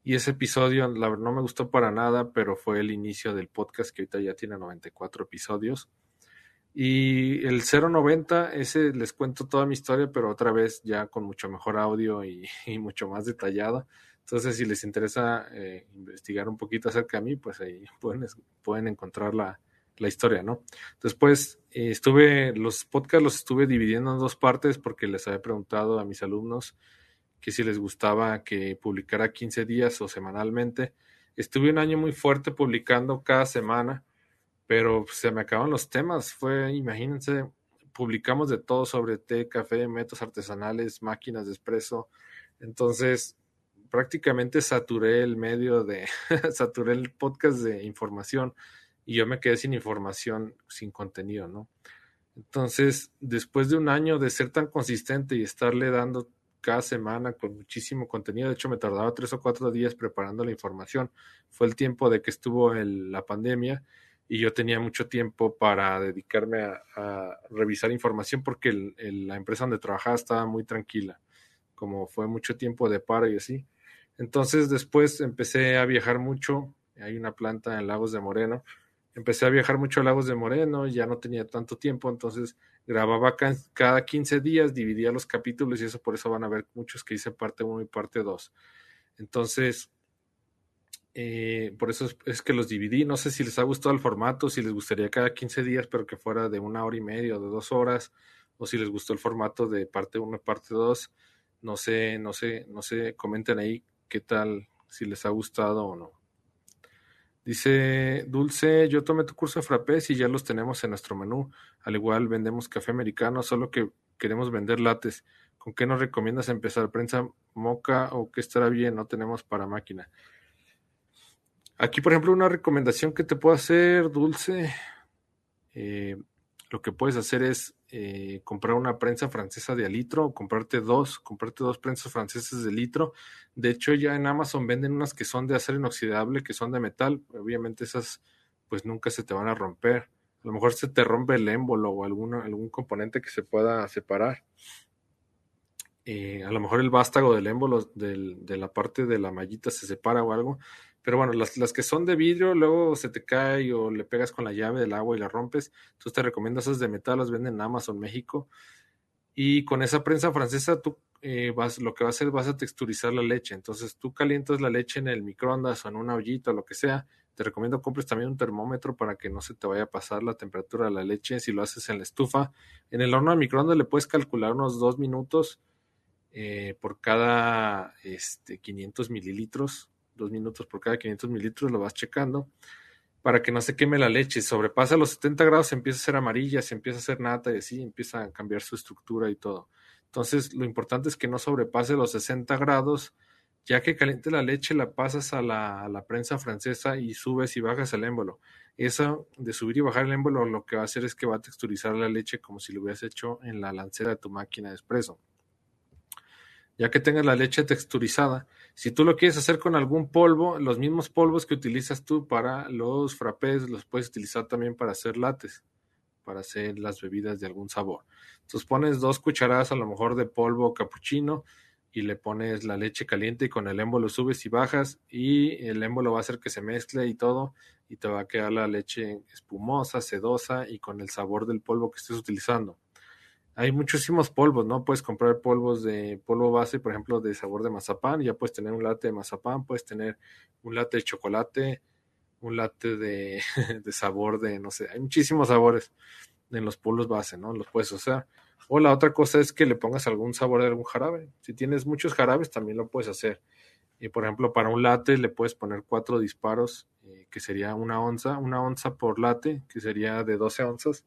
Y ese episodio, la no me gustó para nada, pero fue el inicio del podcast que ahorita ya tiene 94 episodios. Y el 090, ese les cuento toda mi historia, pero otra vez ya con mucho mejor audio y, mucho más detallado. Entonces, si les interesa eh, investigar un poquito acerca de mí, pues ahí pueden, pueden encontrar la, la historia, ¿no? Después eh, estuve, los podcasts los estuve dividiendo en dos partes porque les había preguntado a mis alumnos que si les gustaba que publicara 15 días o semanalmente. Estuve un año muy fuerte publicando cada semana pero se me acaban los temas. Fue, imagínense, publicamos de todo sobre té, café, métodos artesanales, máquinas de espresso. Entonces, prácticamente saturé el medio de, saturé el podcast de información y yo me quedé sin información, sin contenido, ¿no? Entonces, después de un año de ser tan consistente y estarle dando cada semana con muchísimo contenido, de hecho me tardaba tres o cuatro días preparando la información, fue el tiempo de que estuvo la pandemia y yo tenía mucho tiempo para dedicarme a, revisar información porque la empresa donde trabajaba estaba muy tranquila, como fue mucho tiempo de paro y así. Entonces después empecé a viajar mucho, hay una planta en Lagos de Moreno, empecé a viajar mucho a Lagos de Moreno, ya no tenía tanto tiempo, entonces grababa cada 15 días, dividía los capítulos y eso por eso van a ver muchos que hice parte 1 y parte 2. Entonces, eh, por eso es, que los dividí. No sé si les ha gustado el formato, si les gustaría cada 15 días, pero que fuera de una hora y media o de dos horas, o si les gustó el formato de parte 1 y parte 2. No sé, no sé, no sé, comenten ahí qué tal, si les ha gustado o no. Dice Dulce, yo tomé tu curso de frappés y ya los tenemos en nuestro menú. Al igual vendemos café americano, solo que queremos vender lates. ¿Con qué nos recomiendas empezar? ¿Prensa moca o qué estará bien? No tenemos para máquina. Aquí, por ejemplo, una recomendación que te puedo hacer, Dulce. Eh, lo que puedes hacer es eh, comprar una prensa francesa de a litro comprarte dos, comprarte dos prensas francesas de litro. De hecho, ya en Amazon venden unas que son de acero inoxidable, que son de metal. Obviamente esas pues nunca se te van a romper. A lo mejor se te rompe el émbolo o alguna, algún componente que se pueda separar. Eh, a lo mejor el vástago del émbolo de la parte de la mallita se separa o algo, pero bueno, las, las, que son de vidrio, luego se te cae o le pegas con la llave del agua y la rompes. Entonces te recomiendo esas de metal, las venden en Amazon México. Y con esa prensa francesa, tú eh, vas, lo que vas a hacer, vas a texturizar la leche. Entonces tú calientas la leche en el microondas o en una ollita o lo que sea. Te recomiendo compres también un termómetro para que no se te vaya a pasar la temperatura de la leche si lo haces en la estufa. En el horno de microondas le puedes calcular unos dos minutos eh, por cada este, 500 mililitros dos minutos por cada 500 mililitros, lo vas checando para que no se queme la leche. Sobrepasa los 70 grados, empieza a ser amarilla, se empieza a hacer nata y así empieza a cambiar su estructura y todo. Entonces, lo importante es que no sobrepase los 60 grados. Ya que caliente la leche, la pasas a la, prensa francesa y subes y bajas el émbolo. Eso de subir y bajar el émbolo lo que va a hacer es que va a texturizar la leche como si lo hubieras hecho en la lancera de tu máquina de espresso ya que tengas la leche texturizada. Si tú lo quieres hacer con algún polvo, los mismos polvos que utilizas tú para los frappés los puedes utilizar también para hacer lates, para hacer las bebidas de algún sabor. Entonces pones dos cucharadas a lo mejor de polvo capuchino y le pones la leche caliente y con el émbolo subes y bajas y el émbolo va a hacer que se mezcle y todo y te va a quedar la leche espumosa, sedosa y con el sabor del polvo que estés utilizando hay muchísimos polvos, ¿no? Puedes comprar polvos de polvo base, por ejemplo, de sabor de mazapán, ya puedes tener un latte de mazapán, puedes tener un latte de chocolate, un latte de, sabor de, no sé, hay muchísimos sabores en los polvos base, ¿no? Los puedes usar. O la otra cosa es que le pongas algún sabor de algún jarabe. Si tienes muchos jarabes, también lo puedes hacer. Y por ejemplo, para un latte le puedes poner cuatro disparos, eh, que sería una onza, una onza por latte, que sería de 12 onzas.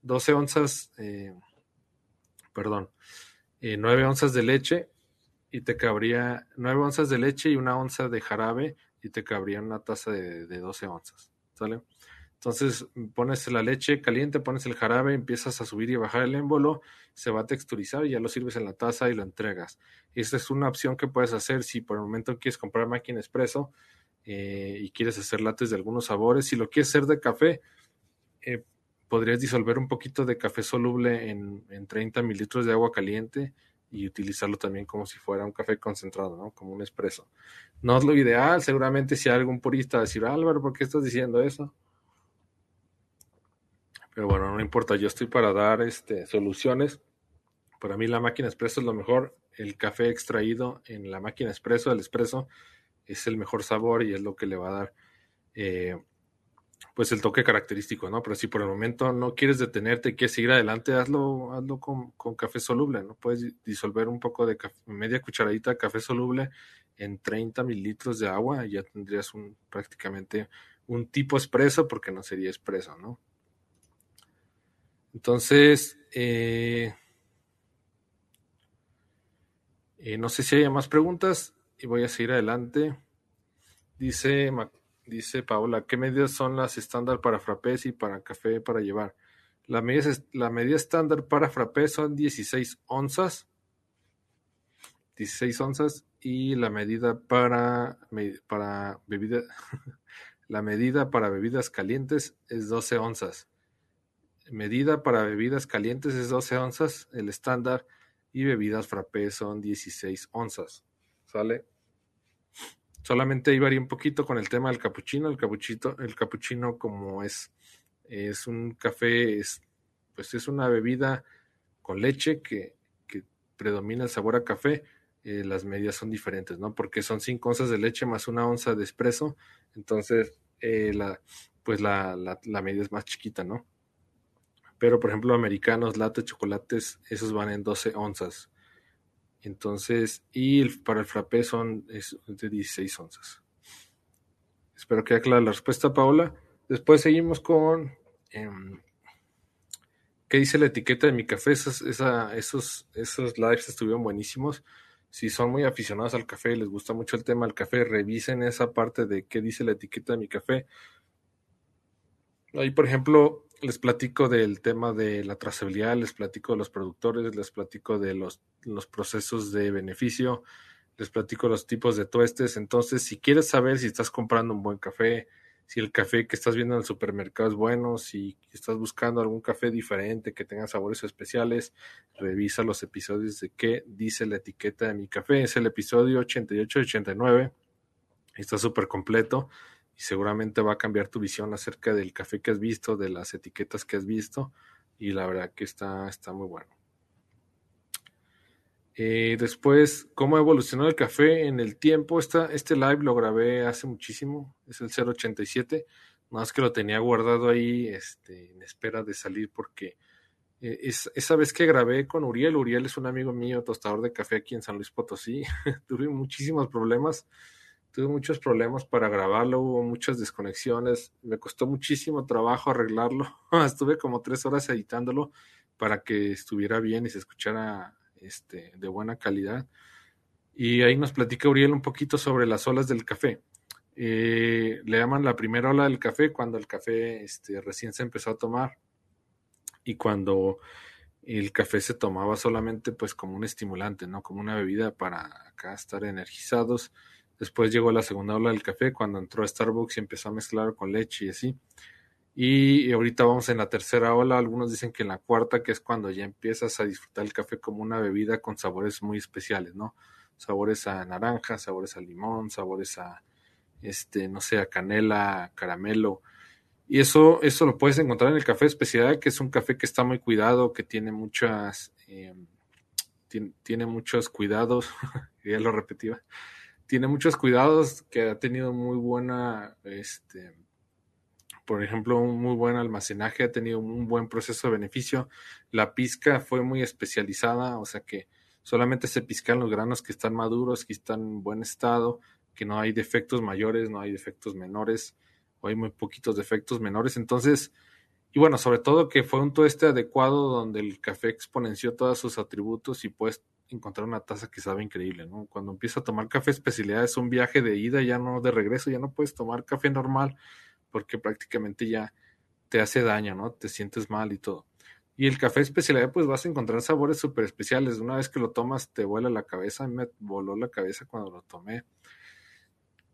12 onzas, eh, perdón, eh, nueve onzas de leche y te cabría nueve onzas de leche y una onza de jarabe y te cabría una taza de, de 12 onzas, ¿sale? Entonces pones la leche caliente, pones el jarabe, empiezas a subir y bajar el émbolo, se va a texturizar y ya lo sirves en la taza y lo entregas. Esta es una opción que puedes hacer si por el momento quieres comprar máquina expreso eh, y quieres hacer lates de algunos sabores. Si lo quieres hacer de café, eh, podrías disolver un poquito de café soluble en, en 30 mililitros de agua caliente y utilizarlo también como si fuera un café concentrado, ¿no? Como un espresso. No es lo ideal, seguramente si hay algún purista va a decir, Álvaro, ¿por qué estás diciendo eso? Pero bueno, no importa, yo estoy para dar este, soluciones. Para mí la máquina espresso es lo mejor. El café extraído en la máquina espresso, el espresso, es el mejor sabor y es lo que le va a dar eh, pues el toque característico, ¿no? Pero si por el momento no quieres detenerte quieres seguir adelante, hazlo, hazlo con, café soluble, ¿no? Puedes disolver un poco de café, media cucharadita de café soluble en 30 mililitros de agua y ya tendrías un prácticamente un tipo espresso porque no sería espresso, ¿no? Entonces, eh, eh, no sé si hay más preguntas y voy a seguir adelante. Dice Dice Paola, ¿qué medidas son las estándar para frappés y para café para llevar? La medida, la medida estándar para frappé son 16 onzas. 16 onzas y la medida para, para bebida, la medida para bebidas calientes es 12 onzas. Medida para bebidas calientes es 12 onzas, el estándar, y bebidas frappé son 16 onzas. ¿Sale? Solamente ahí varía un poquito con el tema del capuchino. El capuchito, el capuchino como es, es un café, es, pues es una bebida con leche que, predomina el sabor a café. Eh, las medidas son diferentes, ¿no? Porque son cinco onzas de leche más una onza de espresso. Entonces, eh, la, pues la, la, la medida es más chiquita, ¿no? Pero, por ejemplo, americanos, latte, chocolates, esos van en 12 onzas. Entonces, y para el frappé son es de 16 onzas. Espero que haya clara la respuesta, Paola. Después seguimos con em, qué dice la etiqueta de mi café. Esos, esos, esos lives estuvieron buenísimos. Si son muy aficionados al café y les gusta mucho el tema del café, revisen esa parte de qué dice la etiqueta de mi café. Ahí, por ejemplo, les platico del tema de la trazabilidad, les platico de los productores, les platico de los, los procesos de beneficio, les platico los tipos de tuestes. Entonces, si quieres saber si estás comprando un buen café, si el café que estás viendo en el supermercado es bueno, si estás buscando algún café diferente que tenga sabores especiales, revisa los episodios de qué dice la etiqueta de mi café. Es el episodio 88-89. Está súper completo seguramente va a cambiar tu visión acerca del café que has visto, de las etiquetas que has visto y la verdad que está, está muy bueno. Eh, después, cómo evolucionó el café en el tiempo. este live lo grabé hace muchísimo, es el 087. Más que lo tenía guardado ahí este, en espera de salir porque eh, esa vez que grabé con Uriel, Uriel es un amigo mío, tostador de café aquí en San Luis Potosí, tuve muchísimos problemas tuve muchos problemas para grabarlo, hubo muchas desconexiones, me costó muchísimo trabajo arreglarlo, estuve como tres horas editándolo para que estuviera bien y se escuchara este, de buena calidad. Y ahí nos platica Uriel un poquito sobre las olas del café. Eh, le llaman la primera ola del café cuando el café este, recién se empezó a tomar y cuando el café se tomaba solamente pues como un estimulante, ¿no? Como una bebida para acá estar energizados Después llegó la segunda ola del café cuando entró a Starbucks y empezó a mezclar con leche y así. Y ahorita vamos en la tercera ola. Algunos dicen que en la cuarta, que es cuando ya empiezas a disfrutar el café como una bebida con sabores muy especiales, ¿no? Sabores a naranja, sabores a limón, sabores a, este, no sé, a canela, caramelo. Y eso, eso lo puedes encontrar en el café especial, que es un café que está muy cuidado, que tiene muchas, em, tiene, tiene, muchos cuidados, ya lo repetía, tiene muchos cuidados, que ha tenido muy buena, este, por ejemplo, un muy buen almacenaje, ha tenido un buen proceso de beneficio. La pizca fue muy especializada, o sea que solamente se piscan los granos que están maduros, que están en buen estado, que no hay defectos mayores, no hay defectos menores, o hay muy poquitos defectos menores. Entonces, y bueno, sobre todo que fue un tueste adecuado donde el café exponenció todos sus atributos y pues encontrar una taza que sabe increíble, ¿no? Cuando empiezas a tomar café especialidad es un viaje de ida, ya no de regreso, ya no puedes tomar café normal porque prácticamente ya te hace daño, ¿no? Te sientes mal y todo. Y el café especialidad, pues vas a encontrar sabores súper especiales. Una vez que lo tomas, te vuela la cabeza. me voló la cabeza cuando lo tomé.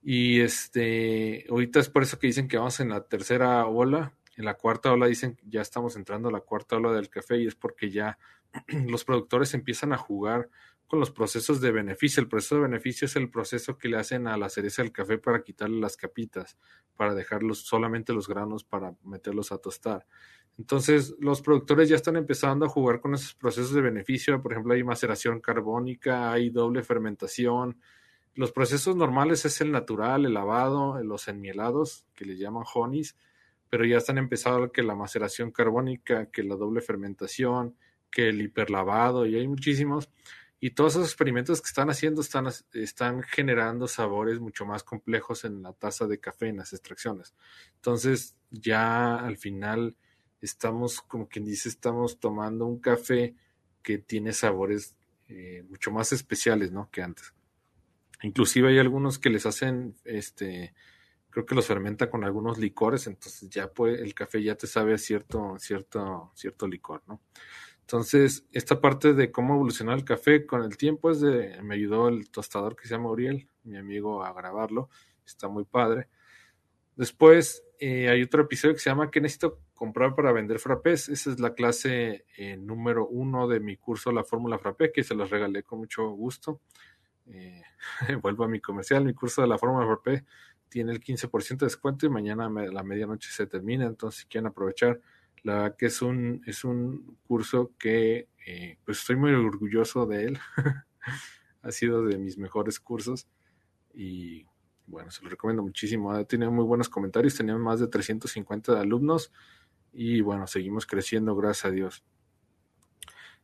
Y este, ahorita es por eso que dicen que vamos en la tercera ola. En la cuarta ola dicen ya estamos entrando a la cuarta ola del café y es porque ya los productores empiezan a jugar con los procesos de beneficio. El proceso de beneficio es el proceso que le hacen a la cereza del café para quitarle las capitas, para dejarlos solamente los granos para meterlos a tostar. Entonces, los productores ya están empezando a jugar con esos procesos de beneficio. Por ejemplo, hay maceración carbónica, hay doble fermentación. Los procesos normales es el natural, el lavado, los enmielados, que le llaman honeys, pero ya están empezando que la maceración carbónica, que la doble fermentación, que el hiperlavado y hay muchísimos. Y todos esos experimentos que están haciendo están, están generando sabores mucho más complejos en la taza de café, en las extracciones. Entonces, ya al final estamos, como quien dice, estamos tomando un café que tiene sabores eh, mucho más especiales, ¿no? Que antes. Inclusive hay algunos que les hacen, este, creo que los fermenta con algunos licores, entonces ya puede, el café ya te sabe cierto, cierto, cierto licor, ¿no? Entonces, esta parte de cómo evolucionó el café con el tiempo es de, me ayudó el tostador que se llama Uriel, mi amigo, a grabarlo. Está muy padre. Después eh, hay otro episodio que se llama ¿Qué necesito comprar para vender frappés? Esa es la clase eh, número uno de mi curso La Fórmula Frappé, que se los regalé con mucho gusto. Eh, vuelvo a mi comercial, mi curso de la Fórmula Frappé tiene el 15% de descuento y mañana a la medianoche se termina, entonces si quieren aprovechar la verdad que es un, es un curso que eh, pues estoy muy orgulloso de él. ha sido de mis mejores cursos y bueno, se lo recomiendo muchísimo. Tenido muy buenos comentarios, tenemos más de 350 alumnos y bueno, seguimos creciendo, gracias a Dios.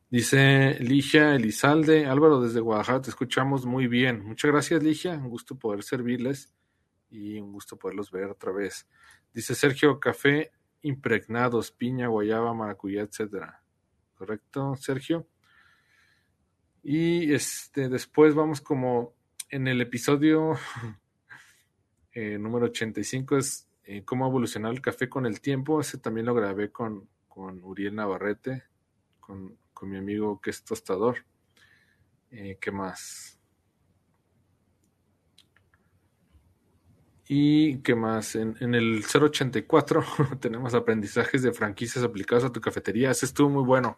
Dice Ligia Elizalde, Álvaro desde Guadalajara, te escuchamos muy bien. Muchas gracias, Ligia. Un gusto poder servirles y un gusto poderlos ver otra vez. Dice Sergio, café impregnados, piña, guayaba, maracuyá, etcétera. ¿Correcto, Sergio? Y este, después vamos como en el episodio eh, número 85 es eh, cómo evolucionar el café con el tiempo. Ese también lo grabé con, con Uriel Navarrete, con, con mi amigo que es tostador. Eh, ¿Qué más? Y qué más, en, el 084 tenemos aprendizajes de franquicias aplicados a tu cafetería. Ese estuvo muy bueno.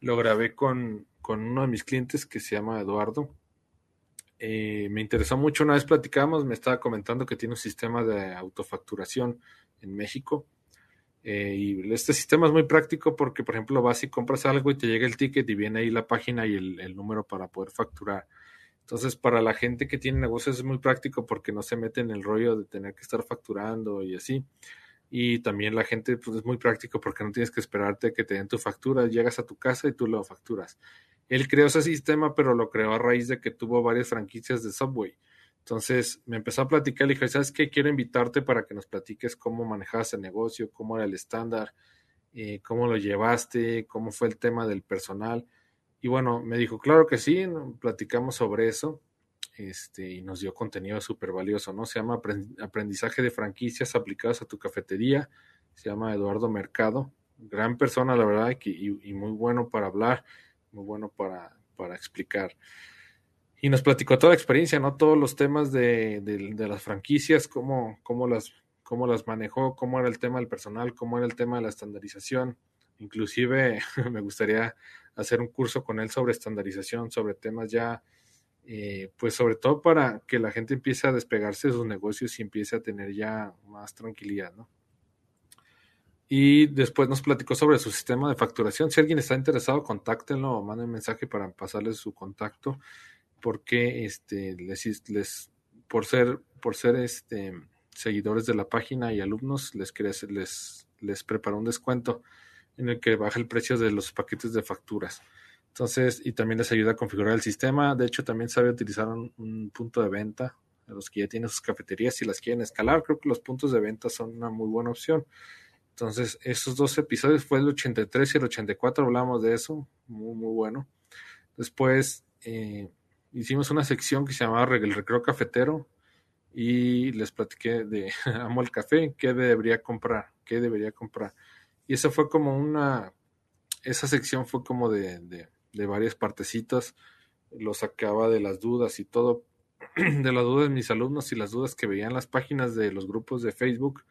Lo grabé con, con uno de mis clientes que se llama Eduardo. Eh, me interesó mucho, una vez platicamos, me estaba comentando que tiene un sistema de autofacturación en México eh, y este sistema es muy práctico porque, por ejemplo, vas y compras algo y te llega el ticket y viene ahí la página y el, número para poder facturar. Entonces, para la gente que tiene negocios es muy práctico porque no se mete en el rollo de tener que estar facturando y así. Y también la gente pues, es muy práctico porque no tienes que esperarte que te den tu factura, llegas a tu casa y tú lo facturas. Él creó ese sistema, pero lo creó a raíz de que tuvo varias franquicias de Subway. Entonces me empezó a platicar, le dije, ¿sabes qué? Quiero invitarte para que nos platiques cómo manejabas el negocio, cómo era el estándar, eh, cómo lo llevaste, cómo fue el tema del personal. Y bueno, me dijo, claro que sí, platicamos sobre eso este, y nos dio contenido súper valioso, ¿no? Se llama Aprendizaje de franquicias aplicadas a tu cafetería, se llama Eduardo Mercado, gran persona, la verdad, y, y muy bueno para hablar, muy bueno para, para explicar y nos platicó toda la experiencia, ¿no? Todos los temas de, de, las franquicias, cómo, cómo, las, cómo las manejó, cómo era el tema del personal, cómo era el tema de la estandarización. Inclusive me gustaría hacer un curso con él sobre estandarización, sobre temas ya, eh, pues sobre todo para que la gente empiece a despegarse de sus negocios y empiece a tener ya más tranquilidad, ¿no? Y después nos platicó sobre su sistema de facturación. Si alguien está interesado, contáctenlo o manden mensaje para pasarles su contacto porque este, les, les, por ser, por ser este, seguidores de la página y alumnos, les, les, les preparó un descuento en el que baja el precio de los paquetes de facturas. Entonces, y también les ayuda a configurar el sistema. De hecho, también sabe utilizar un, punto de venta a los que ya tienen sus cafeterías. Si las quieren escalar, creo que los puntos de venta son una muy buena opción. Entonces, esos dos episodios fue el 83 y el 84, hablamos de eso, muy, muy bueno. Después, eh, hicimos una sección que se llamaba el recreo cafetero y les platiqué de amo el café, qué debería comprar, qué debería comprar. Y eso fue como una, esa sección fue como de, de, de varias partecitas, lo sacaba de las dudas y todo, de las dudas de mis alumnos y las dudas que veían las páginas de los grupos de Facebook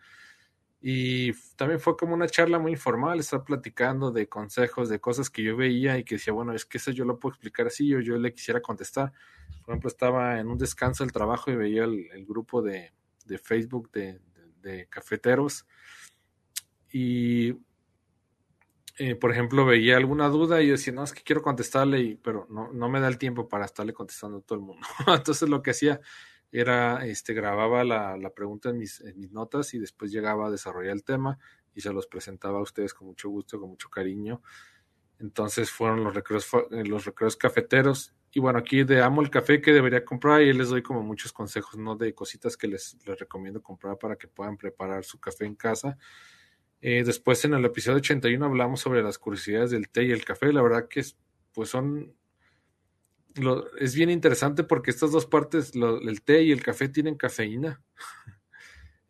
y también fue como una charla muy informal, estar platicando de consejos, de cosas que yo veía y que decía, bueno, es que eso yo lo puedo explicar así, yo le quisiera contestar. Por ejemplo, estaba en un descanso del trabajo y veía el, grupo de, de Facebook de, de, cafeteros y, eh, por ejemplo, veía alguna duda y yo decía, no, es que quiero contestarle, y, pero no, no me da el tiempo para estarle contestando a todo el mundo. Entonces lo que hacía era, este, grababa la, la pregunta en mis, en mis, notas y después llegaba a desarrollar el tema y se los presentaba a ustedes con mucho gusto, con mucho cariño. Entonces fueron los recreos, eh, los recreos cafeteros. Y bueno, aquí de amo el café que debería comprar y les doy como muchos consejos, ¿no? De cositas que les, les recomiendo comprar para que puedan preparar su café en casa. Eh, después en el episodio 81 hablamos sobre las curiosidades del té y el café. La verdad que pues son es bien interesante porque estas dos partes, el té y el café tienen cafeína.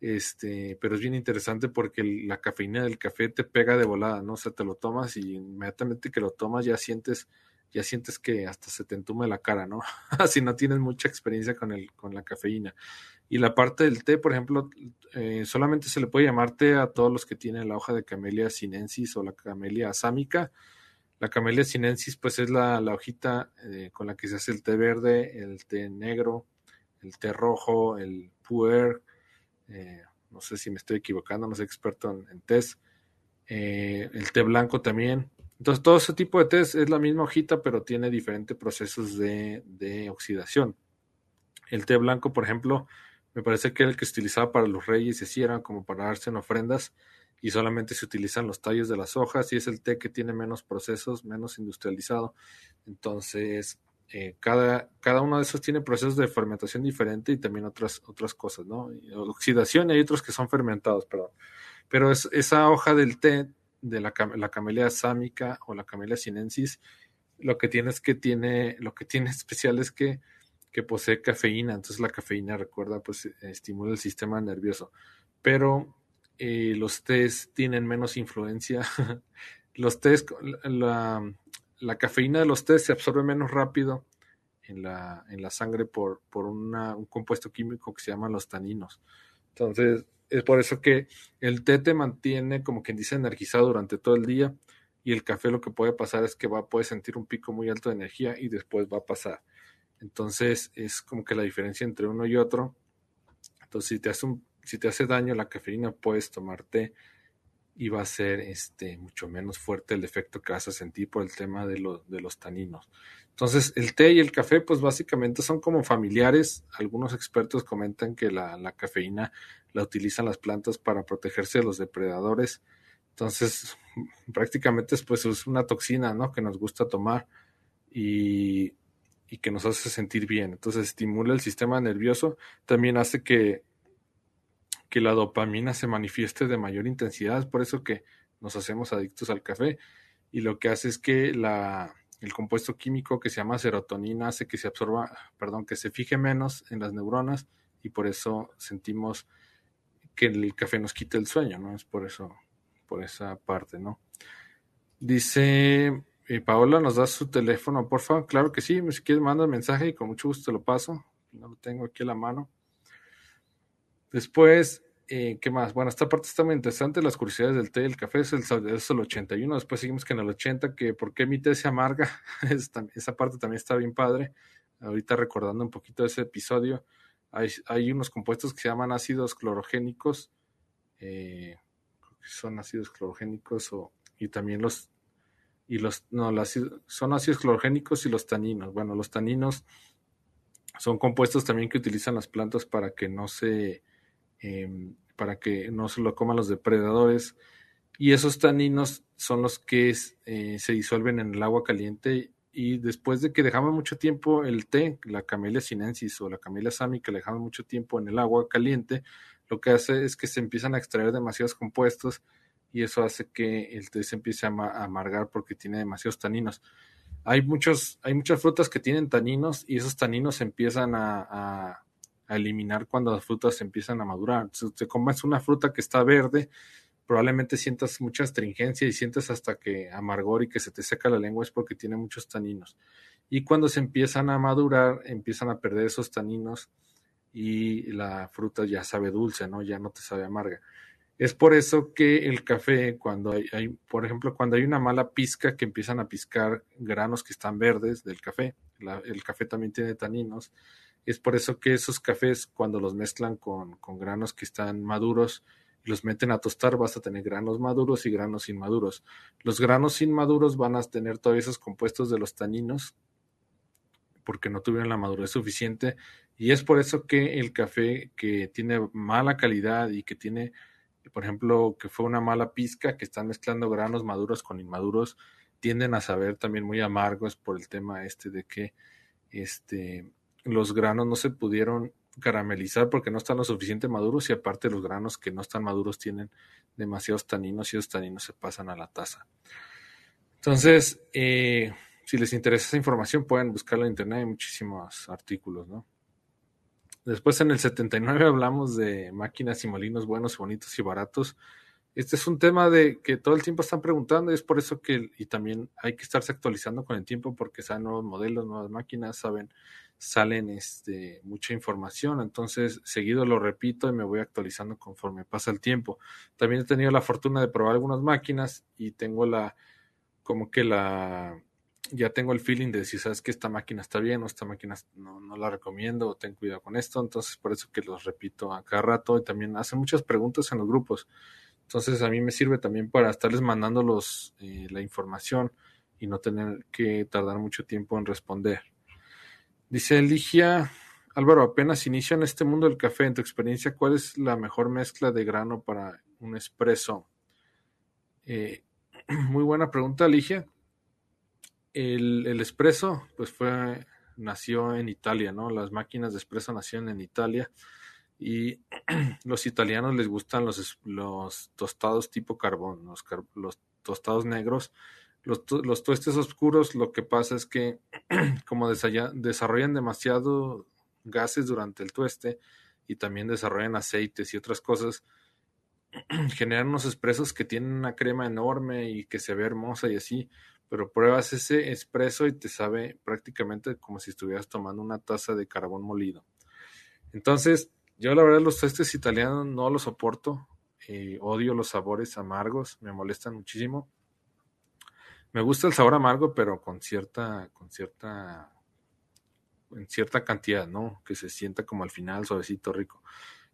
Este, pero es bien interesante porque la cafeína del café te pega de volada, ¿no? O sea, te lo tomas y inmediatamente que lo tomas ya sientes, ya sientes que hasta se te entume la cara, ¿no? si no tienes mucha experiencia con el, con la cafeína. Y la parte del té, por ejemplo, eh, solamente se le puede llamar té a todos los que tienen la hoja de camelia sinensis o la camelia asámica la camelia sinensis, pues es la, hojita eh, con la que se hace el té verde, el té negro, el té rojo, el puer, eh, no sé si me estoy equivocando, no soy experto en, en tés, el té blanco también. Entonces, todo ese tipo de té es la misma hojita, pero tiene diferentes procesos de, de, oxidación. El té blanco, por ejemplo, me parece que era el que se utilizaba para los reyes y así como para darse en ofrendas y solamente se utilizan los tallos de las hojas y es el té que tiene menos procesos, menos industrializado. Entonces, eh, cada, cada uno de esos tiene procesos de fermentación diferente y también otras, otras cosas, ¿no? Oxidación y hay otros que son fermentados, perdón. Pero es, esa hoja del té de la, la camelia sámica o la camelia sinensis, lo que tiene es que tiene, lo que tiene especial es que, que posee cafeína, entonces la cafeína, recuerda, pues estimula el sistema nervioso. Pero eh, los tés tienen menos influencia. los tés, la, la cafeína de los tés se absorbe menos rápido en la, en la sangre por, por un compuesto químico que se llama los taninos. Entonces, es por eso que el té te mantiene, como quien dice, energizado durante todo el día y el café lo que puede pasar es que va, puede sentir un pico muy alto de energía y después va a pasar. Entonces, es como que la diferencia entre uno y otro. Entonces, si te hace, si te hace daño la cafeína, puedes tomar té y va a ser este, mucho menos fuerte el efecto que vas a sentir por el tema de, de los taninos. Entonces, el té y el café, pues básicamente son como familiares. Algunos expertos comentan que la, la cafeína la utilizan las plantas para protegerse de los depredadores. Entonces, prácticamente pues, es una toxina, ¿no? Que nos gusta tomar y, y que nos hace sentir bien. Entonces, estimula el sistema nervioso. También hace que que la dopamina se manifieste de mayor intensidad, es por eso que nos hacemos adictos al café y lo que hace es que la, el compuesto químico que se llama serotonina hace que se absorba, perdón, que se fije menos en las neuronas y por eso sentimos que el café nos quita el sueño, ¿no? Es por eso, por esa parte, ¿no? Dice eh, Paola, ¿nos da su teléfono, por favor? Claro que sí, si quieres manda el mensaje y con mucho gusto lo paso. No lo tengo aquí a la mano. Después, eh, ¿qué más? Bueno, esta parte está muy interesante, las curiosidades del té y el café, es el, es el 81, después seguimos que en el 80, que por qué mi té se amarga, esa parte también está bien padre, ahorita recordando un poquito ese episodio, hay, unos compuestos que se llaman ácidos clorogénicos, eh, son ácidos clorogénicos o, y también los, y los, no, son ácidos clorogénicos y los taninos, bueno, los taninos son compuestos también que utilizan las plantas para que no se Em, para que no se lo coman los depredadores. Y esos taninos son los que eh, se disuelven en el agua caliente y después de que dejamos mucho tiempo el té, la camelia sinensis o la camelia que le dejamos mucho tiempo en el agua caliente, lo que hace es que se empiezan a extraer demasiados compuestos y eso hace que el té se empiece a, amargar porque tiene demasiados taninos. Hay, muchos, hay muchas frutas que tienen taninos y esos taninos empiezan a a eliminar cuando las frutas empiezan a madurar. Si te comes una fruta que está verde, probablemente sientas mucha astringencia y sientes hasta que amargor y que se te seca la lengua es porque tiene muchos taninos. Y cuando se empiezan a madurar, empiezan a perder esos taninos y la fruta ya sabe dulce, ¿no? Ya no te sabe amarga. Es por eso que el café, cuando hay, por ejemplo, cuando hay una mala pizca que empiezan a piscar granos que están verdes del café, el café también tiene taninos, es por eso que esos cafés, cuando los mezclan con, granos que están maduros y los meten a tostar, vas a tener granos maduros y granos inmaduros. Los granos inmaduros van a tener todos esos compuestos de los taninos porque no tuvieron la madurez suficiente y es por eso que el café que tiene mala calidad y que tiene, por ejemplo, que fue una mala pizca, que están mezclando granos maduros con inmaduros, tienden a saber también muy amargos por el tema este de que este los granos no se pudieron caramelizar porque no están lo suficiente maduros y aparte los granos que no están maduros tienen demasiados taninos y esos taninos se pasan a la taza. Entonces, eh, si les interesa esa información pueden buscarla en internet, hay muchísimos artículos, ¿no? Después en el 79 hablamos de máquinas y molinos buenos, bonitos y baratos. Este es un tema de que todo el tiempo están preguntando y es por eso que, y también hay que estarse actualizando con el tiempo porque salen nuevos modelos, nuevas máquinas, saben salen este, mucha información, entonces seguido lo repito y me voy actualizando conforme pasa el tiempo. También he tenido la fortuna de probar algunas máquinas y tengo la, como que la, ya tengo el feeling de si sabes que esta máquina está bien o esta máquina no, no la recomiendo o ten cuidado con esto, entonces por eso que los repito a cada rato y también hacen muchas preguntas en los grupos. Entonces a mí me sirve también para estarles mandando los, eh, la información y no tener que tardar mucho tiempo en responder. Dice Ligia, Álvaro, apenas inicia en este mundo del café. En tu experiencia, ¿cuál es la mejor mezcla de grano para un espresso? Eh, muy buena pregunta, Ligia. El, el espresso, pues fue, nació en Italia, ¿no? Las máquinas de espresso nacieron en Italia y los italianos les gustan los, los tostados tipo carbón, los, los tostados negros. Los, los, tuestes oscuros lo que pasa es que como desarrollan demasiado gases durante el tueste y también desarrollan aceites y otras cosas, generan unos expresos que tienen una crema enorme y que se ve hermosa y así, pero pruebas ese espresso y te sabe prácticamente como si estuvieras tomando una taza de carbón molido. Entonces, yo la verdad los tuestes italianos no los soporto, eh, odio los sabores amargos, me molestan muchísimo. Me gusta el sabor amargo, pero con cierta, con cierta, en cierta cantidad, ¿no? Que se sienta como al final suavecito, rico.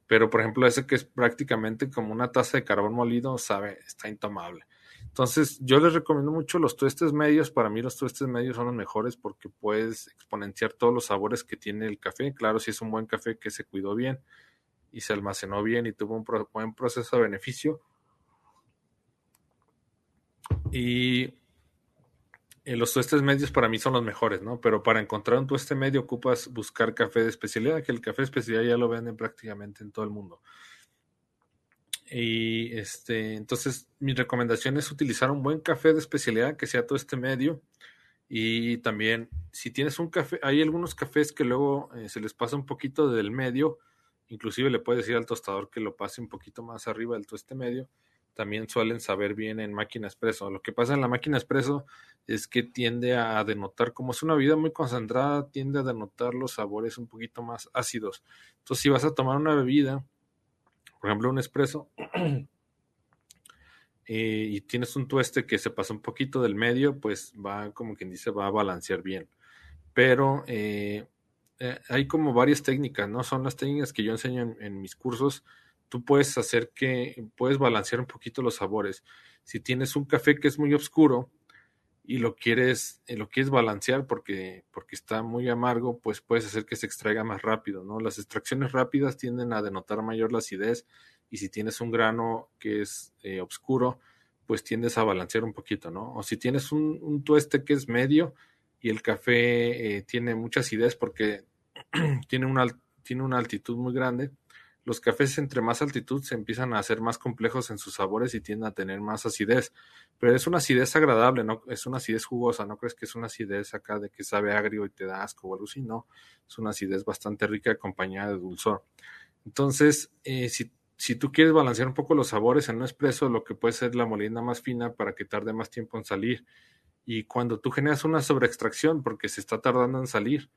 Pero, por ejemplo, ese que es prácticamente como una taza de carbón molido, sabe, está intomable. Entonces, yo les recomiendo mucho los tuestes medios. Para mí los tuestes medios son los mejores porque puedes exponenciar todos los sabores que tiene el café. Claro, si es un buen café que se cuidó bien y se almacenó bien y tuvo un buen proceso de beneficio. Y eh, los tuestes medios para mí son los mejores, ¿no? Pero para encontrar un tueste medio ocupas buscar café de especialidad, que el café de especialidad ya lo venden prácticamente en todo el mundo. Y este, entonces mi recomendación es utilizar un buen café de especialidad que sea tueste medio. Y también, si tienes un café, hay algunos cafés que luego eh, se les pasa un poquito del medio, inclusive le puedes decir al tostador que lo pase un poquito más arriba del tueste medio también suelen saber bien en máquina expreso. Lo que pasa en la máquina expreso es que tiende a denotar, como es una bebida muy concentrada, tiende a denotar los sabores un poquito más ácidos. Entonces, si vas a tomar una bebida, por ejemplo, un expreso, eh, y tienes un tueste que se pasa un poquito del medio, pues va, como quien dice, va a balancear bien. Pero eh, eh, hay como varias técnicas, ¿no? Son las técnicas que yo enseño en mis cursos tú puedes hacer que, puedes balancear un poquito los sabores. Si tienes un café que es muy oscuro y lo quieres, eh, lo quieres balancear porque, porque está muy amargo, pues puedes hacer que se extraiga más rápido, ¿no? Las extracciones rápidas tienden a denotar mayor acidez y si tienes un grano que es eh, oscuro, pues tiendes a balancear un poquito, ¿no? O si tienes un, un tueste que es medio y el café eh, tiene mucha acidez porque tiene una, tiene una altitud muy grande, los cafés entre más altitud se empiezan a hacer más complejos en sus sabores y tienden a tener más acidez. Pero es una acidez agradable, no es una acidez jugosa, no crees que es una acidez acá de que sabe agrio y te da asco o algo así, no. Es una acidez bastante rica acompañada de dulzor. Entonces, eh, si, si tú quieres balancear un poco los sabores en un espresso, lo que puede ser la molienda más fina para que tarde más tiempo en salir. Y cuando tú generas una sobreextracción, porque se está tardando en salir,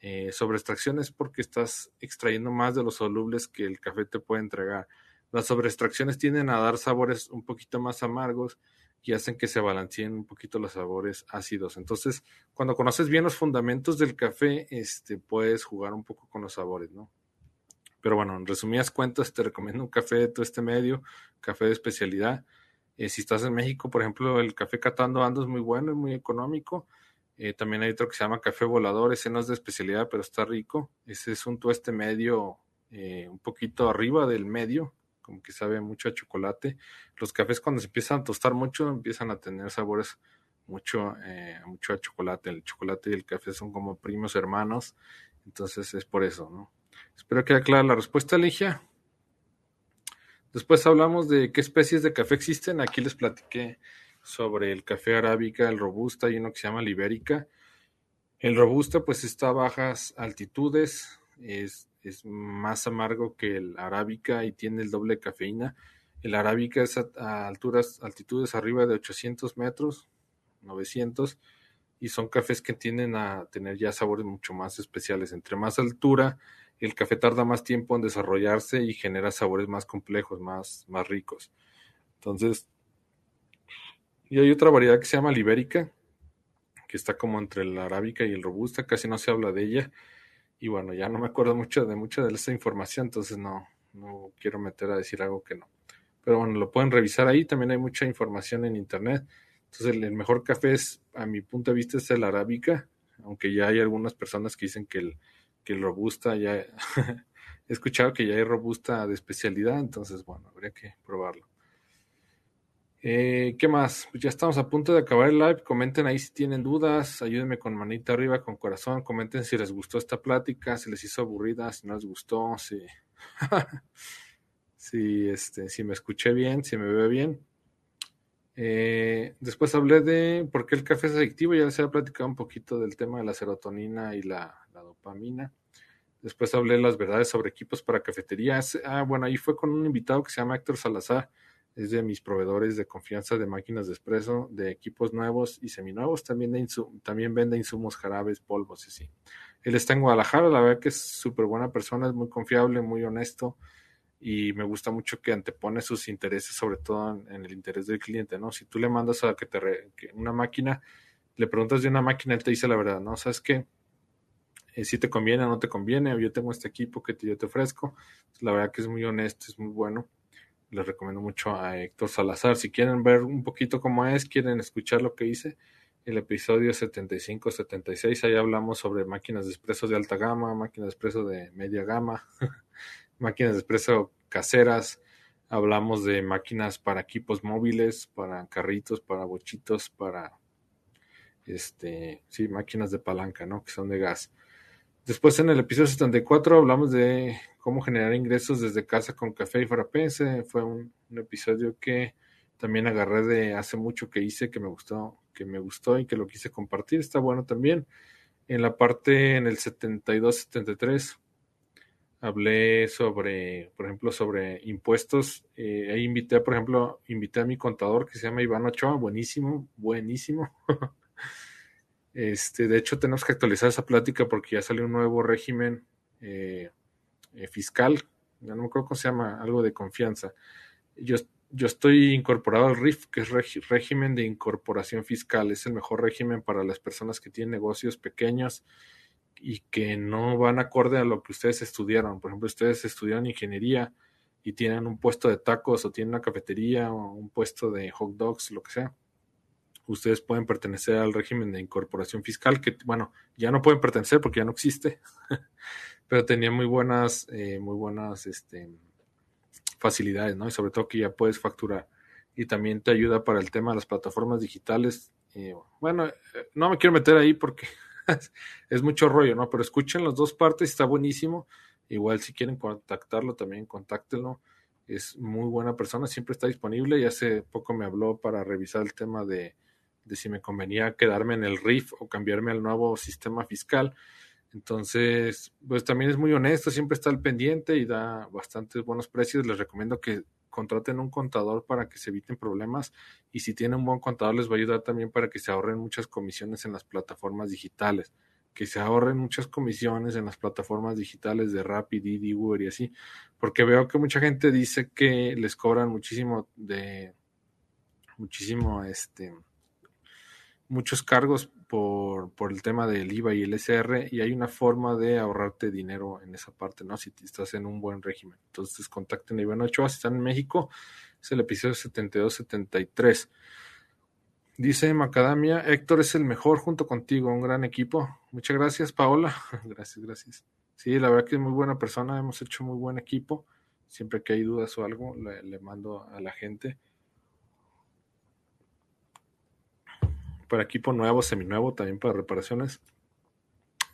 eh, sobre es porque estás extrayendo más de los solubles que el café te puede entregar. Las sobreextracciones tienden a dar sabores un poquito más amargos y hacen que se balanceen un poquito los sabores ácidos. Entonces, cuando conoces bien los fundamentos del café, este, puedes jugar un poco con los sabores, ¿no? Pero bueno, en resumidas cuentas, te recomiendo un café de todo este medio, café de especialidad. Eh, si estás en México, por ejemplo, el café Catando Ando es muy bueno, es muy económico. Eh, también hay otro que se llama café volador, ese no es de especialidad, pero está rico. Ese es un tueste medio, eh, un poquito arriba del medio, como que sabe mucho a chocolate. Los cafés cuando se empiezan a tostar mucho empiezan a tener sabores mucho, eh, mucho a chocolate. El chocolate y el café son como primos hermanos, entonces es por eso, ¿no? Espero que haya clara la respuesta, Ligia. Después hablamos de qué especies de café existen. Aquí les platiqué sobre el café arábica, el robusta y uno que se llama libérica. El robusta pues está a bajas altitudes, es, es más amargo que el arábica y tiene el doble cafeína. El arábica es a, alturas, altitudes arriba de 800 metros, 900, y son cafés que tienden a tener ya sabores mucho más especiales. Entre más altura, el café tarda más tiempo en desarrollarse y genera sabores más complejos, más, más ricos. Entonces, y hay otra variedad que se llama libérica, que está como entre la arábica y el robusta, casi no se habla de ella. Y bueno, ya no me acuerdo mucho de mucha de esa información, entonces no, no quiero meter a decir algo que no. Pero bueno, lo pueden revisar ahí, también hay mucha información en internet. Entonces el, mejor café es, a mi punto de vista, es el arábica, aunque ya hay algunas personas que dicen que el, que el robusta ya... he escuchado que ya hay robusta de especialidad, entonces bueno, habría que probarlo. Eh, ¿Qué más? Pues ya estamos a punto de acabar el live. Comenten ahí si tienen dudas. Ayúdenme con manita arriba, con corazón. Comenten si les gustó esta plática, si les hizo aburrida, si no les gustó, si, si, este, si me escuché bien, si me ve bien. Eh, después hablé de por qué el café es adictivo. Ya les había platicado un poquito del tema de la serotonina y la, la dopamina. Después hablé de las verdades sobre equipos para cafeterías. Ah, bueno, ahí fue con un invitado que se llama Héctor Salazar es de mis proveedores de confianza de máquinas de espresso, de equipos nuevos y seminuevos. También, también vende insumos, jarabes, polvos y así. Él está en Guadalajara, la verdad que es súper buena persona, es muy confiable, muy honesto y me gusta mucho que antepone sus intereses, sobre todo en, el interés del cliente, ¿no? Si tú le mandas a que te una máquina, le preguntas de una máquina, él te dice la verdad, ¿no? ¿Sabes qué? Eh, si te conviene o no te conviene, yo tengo este equipo que yo te ofrezco. La verdad que es muy honesto, es muy bueno les recomiendo mucho a Héctor Salazar. Si quieren ver un poquito cómo es, quieren escuchar lo que hice, el episodio 75-76, ahí hablamos sobre máquinas de expreso de alta gama, máquinas de expreso de media gama, máquinas de expreso caseras, hablamos de máquinas para equipos móviles, para carritos, para bochitos, para este, sí, máquinas de palanca, ¿no? Que son de gas. Después en el episodio 74 hablamos de cómo generar ingresos desde casa con café y frappé. fue un, episodio que también agarré de hace mucho que hice, que me gustó, que me gustó y que lo quise compartir. Está bueno también. En la parte, en el 72-73, hablé sobre, por ejemplo, sobre impuestos. Eh, ahí invité, por ejemplo, invité a mi contador que se llama Iván Ochoa, buenísimo, buenísimo. Este, de hecho, tenemos que actualizar esa plática porque ya salió un nuevo régimen eh, eh, fiscal. Ya no me acuerdo cómo se llama, algo de confianza. Yo, yo estoy incorporado al RIF, que es régimen de incorporación fiscal. Es el mejor régimen para las personas que tienen negocios pequeños y que no van acorde a lo que ustedes estudiaron. Por ejemplo, ustedes estudiaron ingeniería y tienen un puesto de tacos o tienen una cafetería o un puesto de hot dogs, lo que sea ustedes pueden pertenecer al régimen de incorporación fiscal, que bueno, ya no pueden pertenecer porque ya no existe, pero tenía muy buenas, eh, muy buenas este, facilidades, ¿no? Y sobre todo que ya puedes facturar. Y también te ayuda para el tema de las plataformas digitales. bueno, eh, no me quiero meter ahí porque es mucho rollo, ¿no? Pero escuchen las dos partes, está buenísimo. Igual si quieren contactarlo, también contáctenlo. Es muy buena persona, siempre está disponible y hace poco me habló para revisar el tema de, de si me convenía quedarme en el RIF o cambiarme al nuevo sistema fiscal. Entonces, pues también es muy honesto, siempre está al pendiente y da bastantes buenos precios. Les recomiendo que contraten un contador para que se eviten problemas y si tienen un buen contador les va a ayudar también para que se ahorren muchas comisiones en las plataformas digitales, que se ahorren muchas comisiones en las plataformas digitales de Rapid, Didi, Uber y así, porque veo que mucha gente dice que les cobran muchísimo de muchísimo este muchos cargos por, por, el tema del IVA y el SR y hay una forma de ahorrarte dinero en esa parte, ¿no? Si estás en un buen régimen. Entonces contacten a Iván Ochoa si están en México. Es el episodio 72-73. Dice Macadamia, Héctor es el mejor junto contigo, un gran equipo. Muchas gracias, Paola. gracias, gracias. Sí, la verdad que es muy buena persona, hemos hecho muy buen equipo. Siempre que hay dudas o algo, le mando a la gente. Para equipo nuevo, seminuevo, también para reparaciones.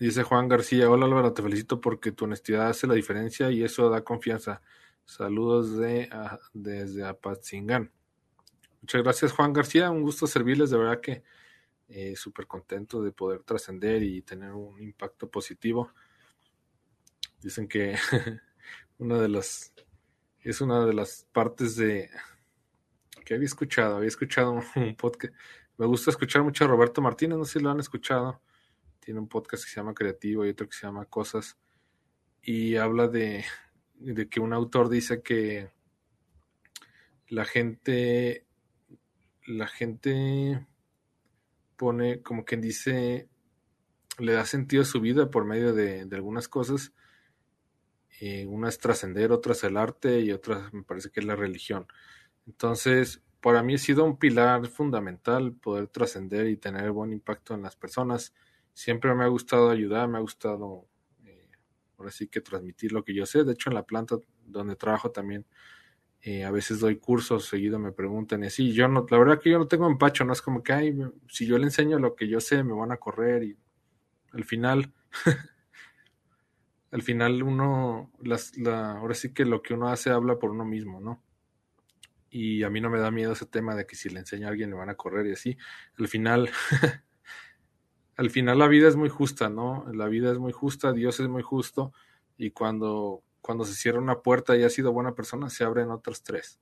Dice Juan García, hola Álvaro, te felicito porque tu honestidad hace la diferencia y eso da confianza. Saludos de, desde Apatzingán. Muchas gracias Juan García, un gusto servirles, de verdad que eh, súper contento de poder trascender y tener un impacto positivo. Dicen que una de las es una de las partes de que había escuchado, había escuchado un podcast, me gusta escuchar mucho a Roberto Martínez, no sé si lo han escuchado. Tiene un podcast que se llama Creativo y otro que se llama Cosas. Y habla de, que un autor dice que la gente, la gente pone, como quien dice, le da sentido a su vida por medio de, de algunas cosas. Eh, una es trascender, otra es el arte y otra me parece que es la religión. Entonces, para mí ha sido un pilar fundamental poder trascender y tener buen impacto en las personas. Siempre me ha gustado ayudar, me ha gustado, eh, ahora sí que transmitir lo que yo sé. De hecho, en la planta donde trabajo también Eh, a veces doy cursos, seguido me preguntan y así. Yo no, la verdad que yo no tengo empacho, no es como que, ay, si yo le enseño lo que yo sé, me van a correr y al final, al final uno, las, la, ahora sí que lo que uno hace habla por uno mismo, ¿no? Y a mí no me da miedo ese tema de que si le enseño a alguien le van a correr y así. Al final, al final la vida es muy justa, ¿no? La vida es muy justa, Dios es muy justo y cuando, cuando se cierra una puerta y ha sido buena persona, se abren otras tres.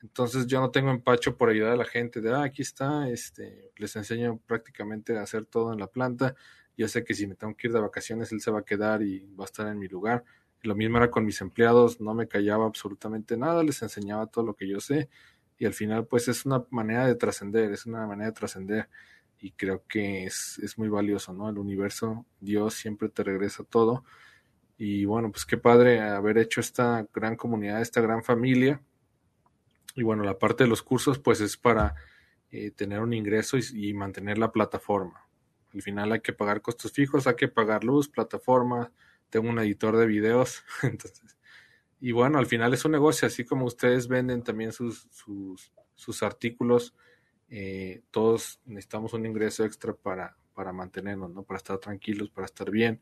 Entonces yo no tengo empacho por ayudar a la gente de, ah, aquí está, este, les enseño prácticamente a hacer todo en la planta. Yo sé que si me tengo que ir de vacaciones, él se va a quedar y va a estar en mi lugar. Lo mismo era con mis empleados, no me callaba absolutamente nada, les enseñaba todo lo que yo sé. Y al final, pues es una manera de trascender, es una manera de trascender y creo que es, es, muy valioso, ¿no? El universo, Dios siempre te regresa todo. Y bueno, pues qué padre haber hecho esta gran comunidad, esta gran familia. Y bueno, la parte de los cursos, pues es para eh, tener un ingreso y, mantener la plataforma. Al final hay que pagar costos fijos, hay que pagar luz, plataforma, tengo un editor de videos, entonces. Y bueno, al final es un negocio, así como ustedes venden también sus, sus, sus artículos eh, todos necesitamos un ingreso extra para, para mantenernos, ¿no? Para estar tranquilos, para estar bien.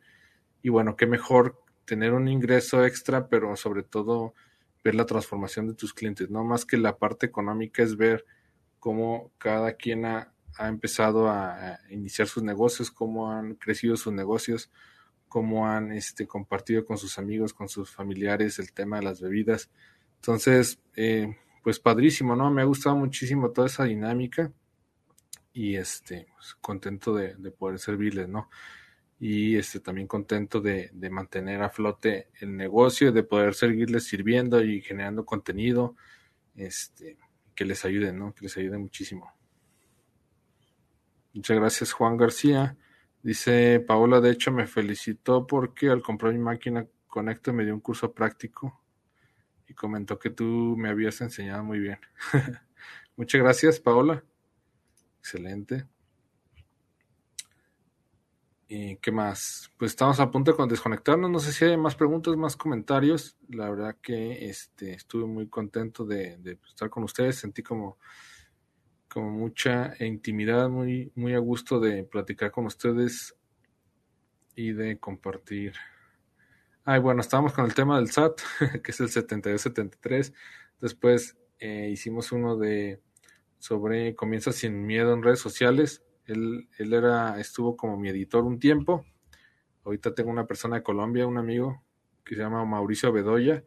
Y bueno, qué mejor tener un ingreso extra, pero sobre todo ver la transformación de tus clientes, no más que la parte económica es ver cómo cada quien ha, empezado a, iniciar sus negocios, cómo han crecido sus negocios, cómo han este, compartido con sus amigos, con sus familiares el tema de las bebidas. Entonces, eh, pues padrísimo, ¿no? Me ha gustado muchísimo toda esa dinámica y este, pues, contento de, poder servirles, ¿no? Y este, también contento de, mantener a flote el negocio, de poder seguirles sirviendo y generando contenido, este, que les ayude, ¿no? Que les ayude muchísimo. Muchas gracias, Juan García. Dice Paola, de hecho, me felicitó porque al comprar mi máquina Conecto me dio un curso práctico y comentó que tú me habías enseñado muy bien. Muchas gracias, Paola. Excelente. ¿Y qué más? Pues estamos a punto de desconectarnos. No sé si hay más preguntas, más comentarios. La verdad que este, estuve muy contento de, de estar con ustedes. Sentí como, como mucha intimidad, muy, muy a gusto de platicar con ustedes y de compartir Ay, bueno, estábamos con el tema del SAT, que es el 7273. Después eh, hicimos uno de sobre Comienza sin miedo en redes sociales. Él, él era, estuvo como mi editor un tiempo. Ahorita tengo una persona de Colombia, un amigo que se llama Mauricio Bedoya.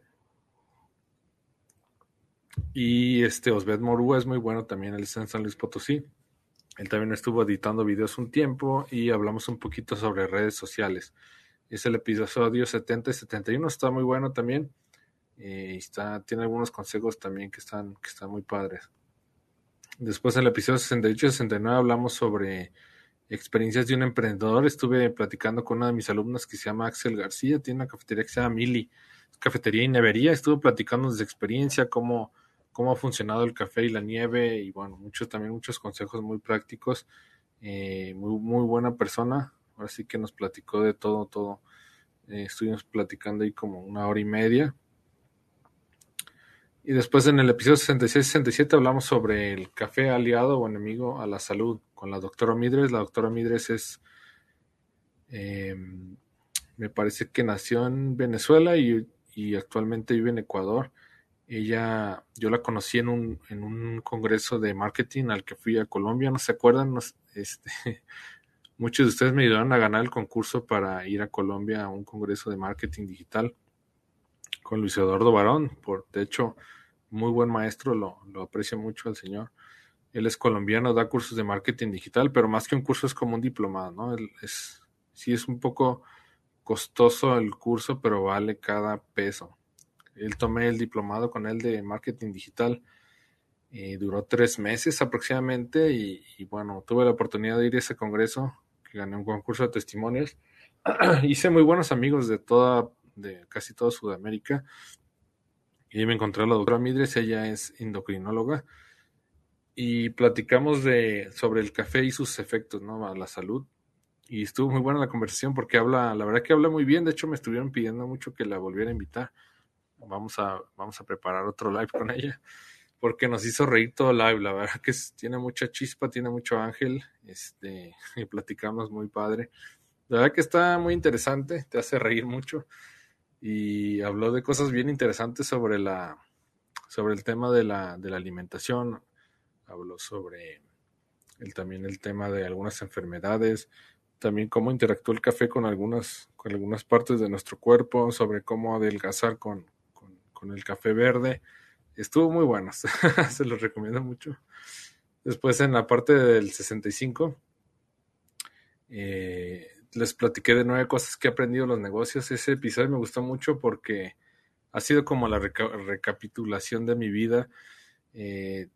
Y este Osbed Morúa es muy bueno también, él está en San Luis Potosí. Él también estuvo editando videos un tiempo y hablamos un poquito sobre redes sociales. Es el episodio 70 y 71, está muy bueno también. Eh, y está, tiene algunos consejos también que están, que están muy padres. Después en el episodio 68 y 69 hablamos sobre experiencias de un emprendedor. Estuve platicando con una de mis alumnas que se llama Axel García, tiene una cafetería que se llama Mili, cafetería y nevería. Estuve platicando de experiencia, cómo, cómo ha funcionado el café y la nieve y bueno, muchos también muchos consejos muy prácticos. Eh, muy, muy buena persona, Ahora sí que nos platicó de todo, todo. Eh, estuvimos platicando ahí como una hora y media. Y después en el episodio 66-67 hablamos sobre el café aliado o enemigo a la salud con la doctora Midres. La doctora Midres es, em, me parece que nació en Venezuela y, actualmente vive en Ecuador. Ella, yo la conocí en un, en un congreso de marketing al que fui a Colombia, ¿no se acuerdan? este, Muchos de ustedes me ayudaron a ganar el concurso para ir a Colombia a un congreso de marketing digital con Luis Eduardo Barón. Por, de hecho, muy buen maestro, lo, lo aprecio mucho al señor. Él es colombiano, da cursos de marketing digital, pero más que un curso es como un diplomado, ¿no? Es, sí es un poco costoso el curso, pero vale cada peso. Él tomé el diplomado con él de marketing digital. y duró tres meses aproximadamente y, bueno, tuve la oportunidad de ir a ese congreso que gané un concurso de testimonios. Hice muy buenos amigos de toda, de casi toda Sudamérica. Y me encontré a la doctora Midres, ella es endocrinóloga. Y platicamos de, sobre el café y sus efectos, ¿no? A la salud. Y estuvo muy buena la conversación porque habla, la verdad que habla muy bien. De hecho, me estuvieron pidiendo mucho que la volviera a invitar. Vamos a, vamos a preparar otro live con ella, porque nos hizo reír todo live, la verdad que tiene mucha chispa, tiene mucho ángel, este, y platicamos muy padre. La verdad que está muy interesante, te hace reír mucho y habló de cosas bien interesantes sobre la sobre el tema de la, de la alimentación, habló sobre el, también el tema de algunas enfermedades, también cómo interactúa el café con algunas, con algunas partes de nuestro cuerpo, sobre cómo adelgazar con, con, el café verde. Estuvo muy bueno, se los recomiendo mucho. Después en la parte del 65, eh, les platiqué de nueve cosas que he aprendido en los negocios. Ese episodio me gustó mucho porque ha sido como la recapitulación de mi vida. Eh,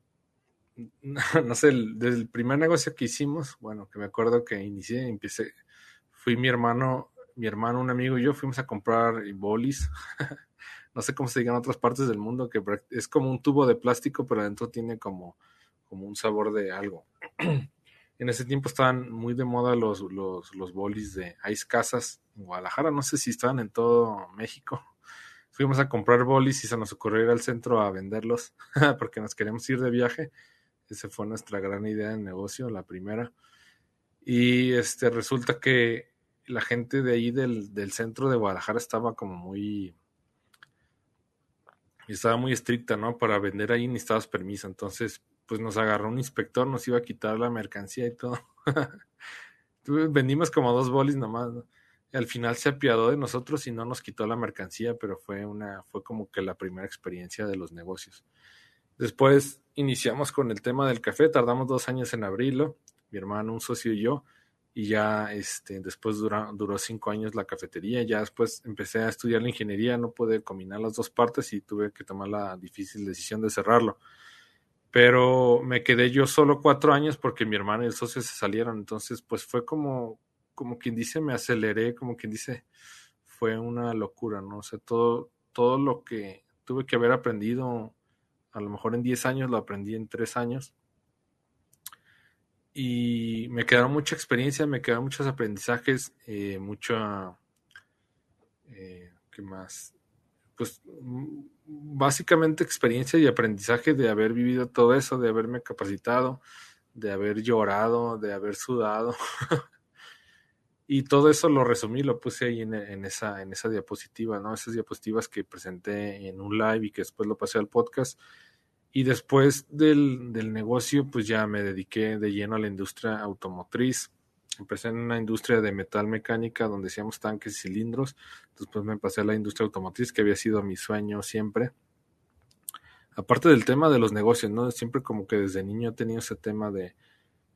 no, sé, el primer negocio que hicimos, bueno, que me acuerdo que inicié, empecé, fui mi hermano, mi hermano, un amigo y yo fuimos a comprar bolis. no sé cómo se diga en otras partes del mundo, que es como un tubo de plástico, pero adentro tiene como, como un sabor de algo. en ese tiempo estaban muy de moda los, los, los bolis de Ice Casas en Guadalajara, no sé si estaban en todo México fuimos a comprar bolis y se nos ocurrió ir al centro a venderlos porque nos queríamos ir de viaje. Esa fue nuestra gran idea de negocio, la primera. Y este resulta que la gente de ahí del, del centro de Guadalajara estaba como muy estaba muy estricta, ¿no? Para vender ahí necesitabas permiso. Entonces, pues nos agarró un inspector, nos iba a quitar la mercancía y todo. Vendimos como dos bolis nomás, ¿no? al final se apiadó de nosotros y no nos quitó la mercancía, pero fue una, fue como que la primera experiencia de los negocios. Después iniciamos con el tema del café, tardamos dos años en abrirlo, mi hermano, un socio y yo, y ya este, después duró, duró cinco años la cafetería, ya después empecé a estudiar la ingeniería, no pude combinar las dos partes y tuve que tomar la difícil decisión de cerrarlo. Pero me quedé yo solo cuatro años porque mi hermano y el socio se salieron, entonces pues fue como como quien dice, me aceleré, como quien dice, fue una locura, ¿no? O sea, todo, todo lo que tuve que haber aprendido, a lo mejor en 10 años, lo aprendí en 3 años. Y me quedaron mucha experiencia, me quedaron muchos aprendizajes, eh, mucha... Eh, ¿Qué más? Pues básicamente experiencia y aprendizaje de haber vivido todo eso, de haberme capacitado, de haber llorado, de haber sudado, Y todo eso lo resumí, lo puse ahí en, esa, en esa diapositiva, ¿no? Esas diapositivas que presenté en un live y que después lo pasé al podcast. Y después del, del negocio, pues ya me dediqué de lleno a la industria automotriz. Empecé en una industria de metal mecánica donde hacíamos tanques y cilindros. Después me pasé a la industria automotriz, que había sido mi sueño siempre. Aparte del tema de los negocios, ¿no? Siempre como que desde niño he tenido ese tema de,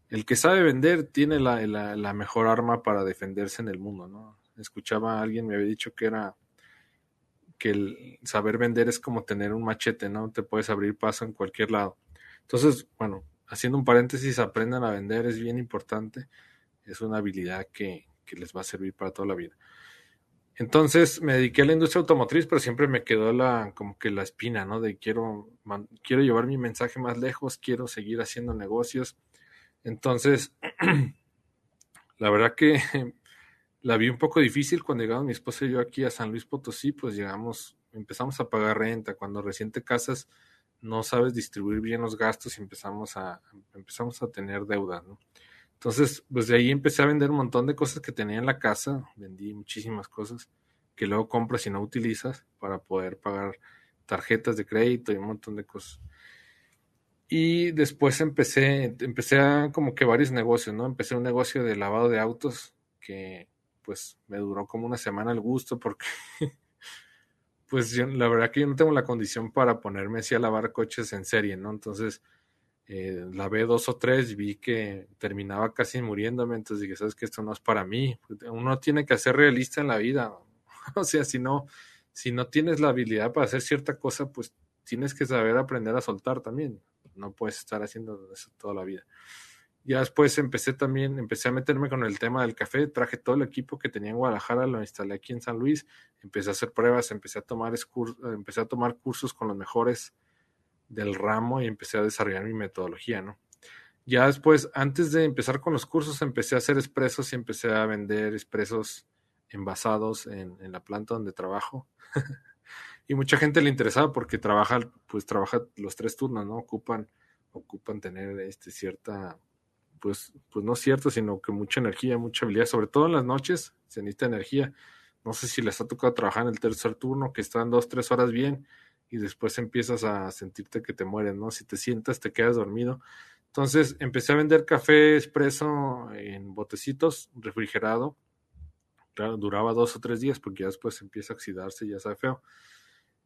el que sabe vender tiene la, la, mejor arma para defenderse en el mundo, ¿no? Escuchaba a alguien, me había dicho que era que el saber vender es como tener un machete, ¿no? Te puedes abrir paso en cualquier lado. Entonces, bueno, haciendo un paréntesis, aprendan a vender, es bien importante, es una habilidad que, que les va a servir para toda la vida. Entonces me dediqué a la industria automotriz, pero siempre me quedó la como que la espina, ¿no? De quiero quiero llevar mi mensaje más lejos, quiero seguir haciendo negocios, entonces, la verdad que la vi un poco difícil cuando llegamos mi esposa y yo aquí a San Luis Potosí, pues llegamos, empezamos a pagar renta. Cuando recién te casas, no sabes distribuir bien los gastos y empezamos a, empezamos a tener deuda. Entonces, pues de ahí empecé a vender un montón de cosas que tenía en la casa, vendí muchísimas cosas que luego compras y no utilizas para poder pagar tarjetas de crédito y un montón de cosas. Y después empecé, empecé a como que varios negocios, ¿no? Empecé un negocio de lavado de autos que pues me duró como una semana el gusto porque pues yo, la verdad que yo no tengo la condición para ponerme así a lavar coches en serie, ¿no? Entonces eh, lavé dos o tres vi que terminaba casi muriéndome, entonces dije, sabes que esto no es para mí, uno tiene que ser realista en la vida, o sea, si no, si no tienes la habilidad para hacer cierta cosa, pues tienes que saber aprender a soltar también no puedes estar haciendo eso toda la vida. Ya después empecé también, empecé a meterme con el tema del café, traje todo el equipo que tenía en Guadalajara, lo instalé aquí en San Luis, empecé a hacer pruebas, empecé a tomar, empecé a tomar cursos con los mejores del ramo y empecé a desarrollar mi metodología, ¿no? Ya después, antes de empezar con los cursos, empecé a hacer expresos y empecé a vender expresos envasados en, en la planta donde trabajo. y mucha gente le interesaba porque trabaja, pues trabaja los tres turnos, ¿no? Ocupan, ocupan tener este cierta, pues, pues no cierto, sino que mucha energía, mucha habilidad, sobre todo en las noches se necesita energía. No sé si les ha tocado trabajar en el tercer turno, que están dos, tres horas bien, y después empiezas a sentirte que te mueres, ¿no? Si te sientas, te quedas dormido. Entonces empecé a vender café expreso en botecitos, refrigerado. Claro, duraba dos o tres días porque ya después empieza a oxidarse y ya sabe feo.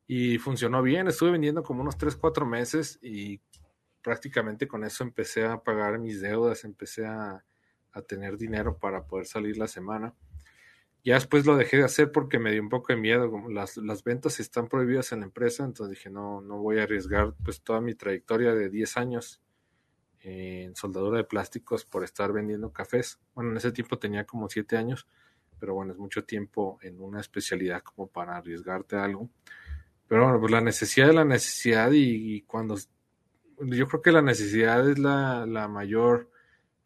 Y funcionó bien, estuve vendiendo como unos tres, cuatro meses y prácticamente con eso empecé a pagar mis deudas, empecé a, a tener dinero para poder salir la semana. Ya después lo dejé de hacer porque me dio un poco de miedo. Las, las ventas están prohibidas en la empresa, entonces dije, no, no voy a arriesgar pues toda mi trayectoria de 10 años en soldadura de plásticos por estar vendiendo cafés. Bueno, en ese tiempo tenía como 7 años, pero bueno, es mucho tiempo en una especialidad como para arriesgarte a algo. Pero bueno, pues la necesidad de la necesidad y, y cuando... Yo creo que la necesidad es la, la mayor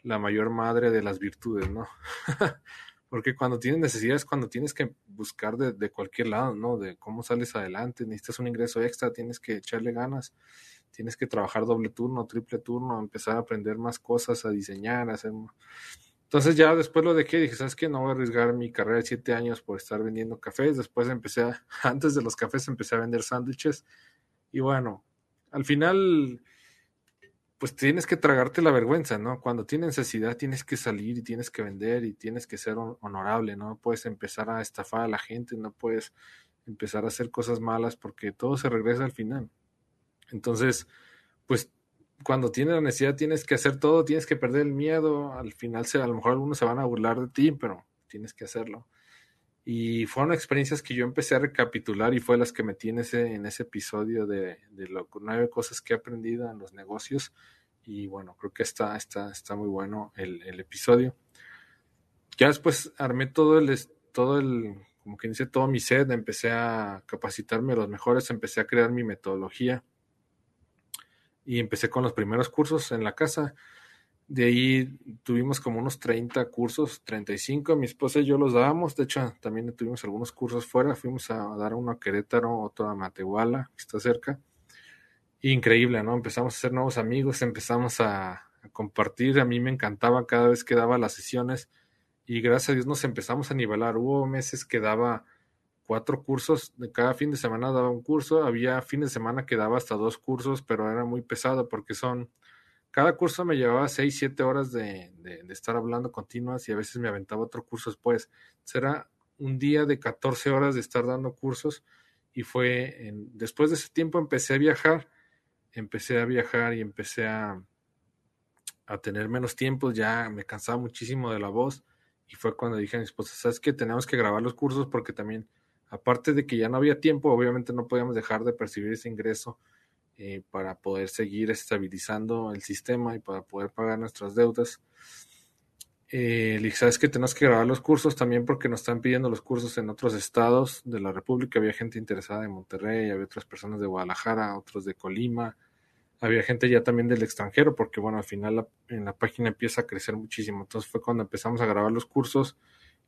la mayor madre de las virtudes, ¿no? Porque cuando tienes necesidades, cuando tienes que buscar de, de, cualquier lado, ¿no? De cómo sales adelante, necesitas un ingreso extra, tienes que echarle ganas, tienes que trabajar doble turno, triple turno, empezar a aprender más cosas, a diseñar, a hacer... Entonces ya después lo dejé, dije, ¿sabes qué? No voy a arriesgar mi carrera de siete años por estar vendiendo cafés. Después empecé, a, antes de los cafés empecé a vender sándwiches. Y bueno, al final pues tienes que tragarte la vergüenza, ¿no? Cuando tienes necesidad tienes que salir y tienes que vender y tienes que ser honorable, ¿no? Puedes empezar a estafar a la gente, no puedes empezar a hacer cosas malas porque todo se regresa al final. Entonces, pues cuando tienes la necesidad tienes que hacer todo, tienes que perder el miedo, al final a lo mejor algunos se van a burlar de ti, pero tienes que hacerlo. Y fueron experiencias que yo empecé a recapitular y fue las que metí en ese, en ese episodio de, de lo, nueve cosas que he aprendido en los negocios. Y bueno, creo que está, está, está muy bueno el, el episodio. Ya después armé todo el, todo el, como que hice todo mi set, empecé a capacitarme los mejores, empecé a crear mi metodología y empecé con los primeros cursos en la casa. De ahí tuvimos como unos 30 cursos, 35, mi esposa y yo los dábamos, de hecho también tuvimos algunos cursos fuera, fuimos a dar uno a Querétaro, otro a Matehuala, que está cerca. Increíble, ¿no? Empezamos a hacer nuevos amigos, empezamos a, compartir, a mí me encantaba cada vez que daba las sesiones y gracias a Dios nos empezamos a nivelar. Hubo meses que daba cuatro cursos, de cada fin de semana daba un curso, había fines de semana que daba hasta dos cursos, pero era muy pesado porque son cada curso me llevaba 6, 7 horas de, de, de, estar hablando continuas y a veces me aventaba otro curso después. Será un día de 14 horas de estar dando cursos y fue en, después de ese tiempo empecé a viajar, empecé a viajar y empecé a, a tener menos tiempo, ya me cansaba muchísimo de la voz y fue cuando dije a mi esposa, ¿sabes qué? Tenemos que grabar los cursos porque también, aparte de que ya no había tiempo, obviamente no podíamos dejar de percibir ese ingreso eh, para poder seguir estabilizando el sistema y para poder pagar nuestras deudas. Eh, dije, sabes que tenemos que grabar los cursos también porque nos están pidiendo los cursos en otros estados de la República. Había gente interesada en Monterrey, había otras personas de Guadalajara, otros de Colima, había gente ya también del extranjero porque bueno, al final la, en la página empieza a crecer muchísimo. Entonces fue cuando empezamos a grabar los cursos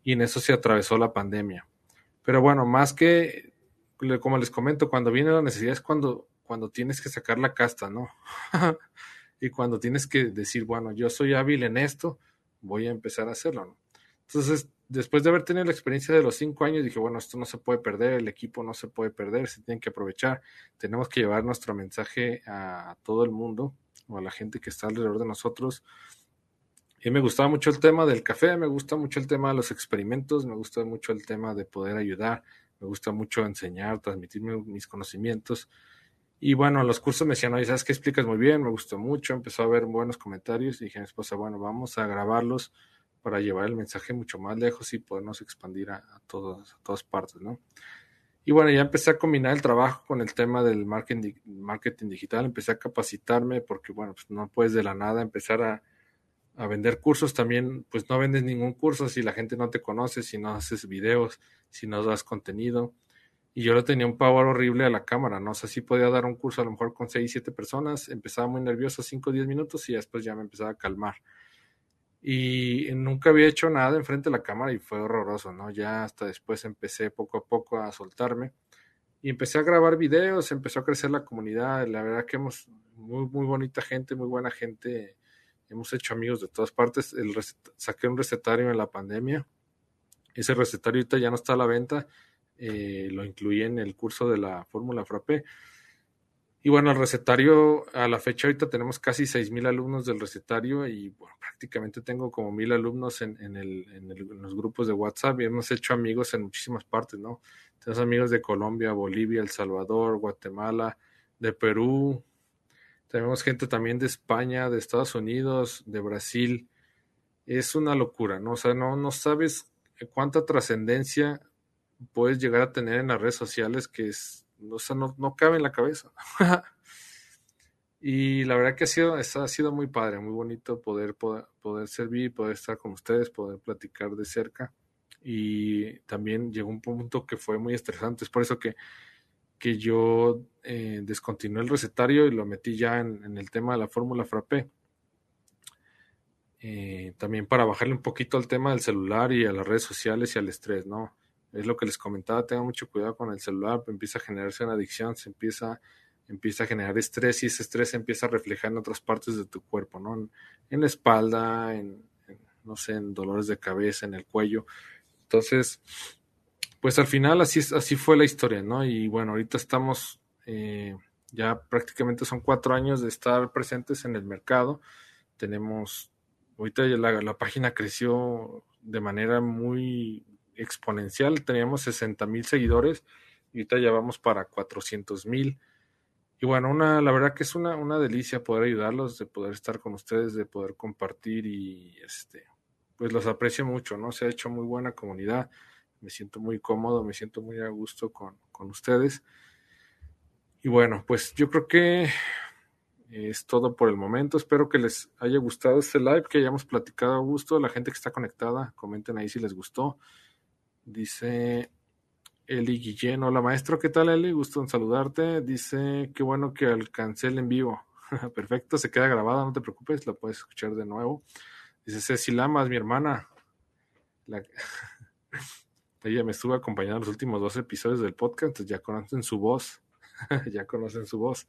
y en eso se atravesó la pandemia. Pero bueno, más que, como les comento, cuando viene la necesidad es cuando cuando tienes que sacar la casta, ¿no? y cuando tienes que decir, bueno, yo soy hábil en esto, voy a empezar a hacerlo, ¿no? Entonces, después de haber tenido la experiencia de los cinco años, dije, bueno, esto no se puede perder, el equipo no se puede perder, se tiene que aprovechar, tenemos que llevar nuestro mensaje a todo el mundo o a la gente que está alrededor de nosotros. Y me gustaba mucho el tema del café, me gusta mucho el tema de los experimentos, me gusta mucho el tema de poder ayudar, me gusta mucho enseñar, transmitir mis conocimientos. Y bueno, los cursos me decían, oye, ¿sabes qué explicas muy bien? Me gustó mucho, empezó a haber buenos comentarios y dije a mi esposa, bueno, vamos a grabarlos para llevar el mensaje mucho más lejos y podernos expandir a, todos, a todas partes, ¿no? Y bueno, ya empecé a combinar el trabajo con el tema del marketing, marketing digital, empecé a capacitarme porque, bueno, pues no puedes de la nada empezar a, a vender cursos también, pues no vendes ningún curso si la gente no te conoce, si no haces videos, si no das contenido y yo le tenía un pavor horrible a la cámara, ¿no? O sea, sí podía dar un curso a lo mejor con 6, 7 personas, empezaba muy nervioso 5, 10 minutos y después ya me empezaba a calmar. Y nunca había hecho nada enfrente de la cámara y fue horroroso, ¿no? Ya hasta después empecé poco a poco a soltarme y empecé a grabar videos, empezó a crecer la comunidad, la verdad que hemos muy, muy bonita gente, muy buena gente, hemos hecho amigos de todas partes, el saqué un recetario en la pandemia, ese recetario ahorita ya no está a la venta, eh, lo incluí en el curso de la fórmula frappé, y bueno, el recetario, a la fecha ahorita tenemos casi 6.000 alumnos del recetario y bueno, prácticamente tengo como mil alumnos en, en, los grupos de WhatsApp y hemos hecho amigos en muchísimas partes, ¿no? Tenemos amigos de Colombia, Bolivia, El Salvador, Guatemala, de Perú. Tenemos gente también de España, de Estados Unidos, de Brasil. Es una locura, ¿no? O sea, no, no sabes cuánta trascendencia puedes llegar a tener en las redes sociales que es o sea, no, no cabe en la cabeza. y la verdad que ha sido, ha sido muy padre, muy bonito poder, poder, servir, poder estar con ustedes, poder platicar de cerca. Y también llegó un punto que fue muy estresante. Es por eso que, que yo eh, descontinué el recetario y lo metí ya en, el tema de la fórmula frappé. Eh, también para bajarle un poquito al tema del celular y a las redes sociales y al estrés, ¿no? Es lo que les comentaba, tengan mucho cuidado con el celular, empieza a generarse una adicción, se empieza, empieza a generar estrés y ese estrés se empieza a reflejar en otras partes de tu cuerpo, ¿no? En, la espalda, en, no sé, en dolores de cabeza, en el cuello. Entonces, pues al final así, así fue la historia, ¿no? Y bueno, ahorita estamos, eh, ya prácticamente son cuatro años de estar presentes en el mercado. Tenemos, ahorita la, la página creció de manera muy, exponencial. Teníamos 60 mil seguidores y ahorita ya vamos para 400 mil. Y bueno, una, la verdad que es una, una delicia poder ayudarlos, de poder estar con ustedes, de poder compartir y este, pues los aprecio mucho, ¿no? Se ha hecho muy buena comunidad, me siento muy cómodo, me siento muy a gusto con, con ustedes. Y bueno, pues yo creo que es todo por el momento. Espero que les haya gustado este live, que hayamos platicado a gusto. La gente que está conectada, comenten ahí si les gustó. Dice Eli Guillén. Hola maestro, ¿qué tal Eli? Gusto en saludarte. Dice, qué bueno que alcancé el en vivo. Perfecto, se queda grabada, no te preocupes, la puedes escuchar de nuevo. Dice Ceci Lamas, mi hermana. Ella me estuvo acompañando los últimos dos episodios del podcast, ya conocen su voz. ya conocen su voz.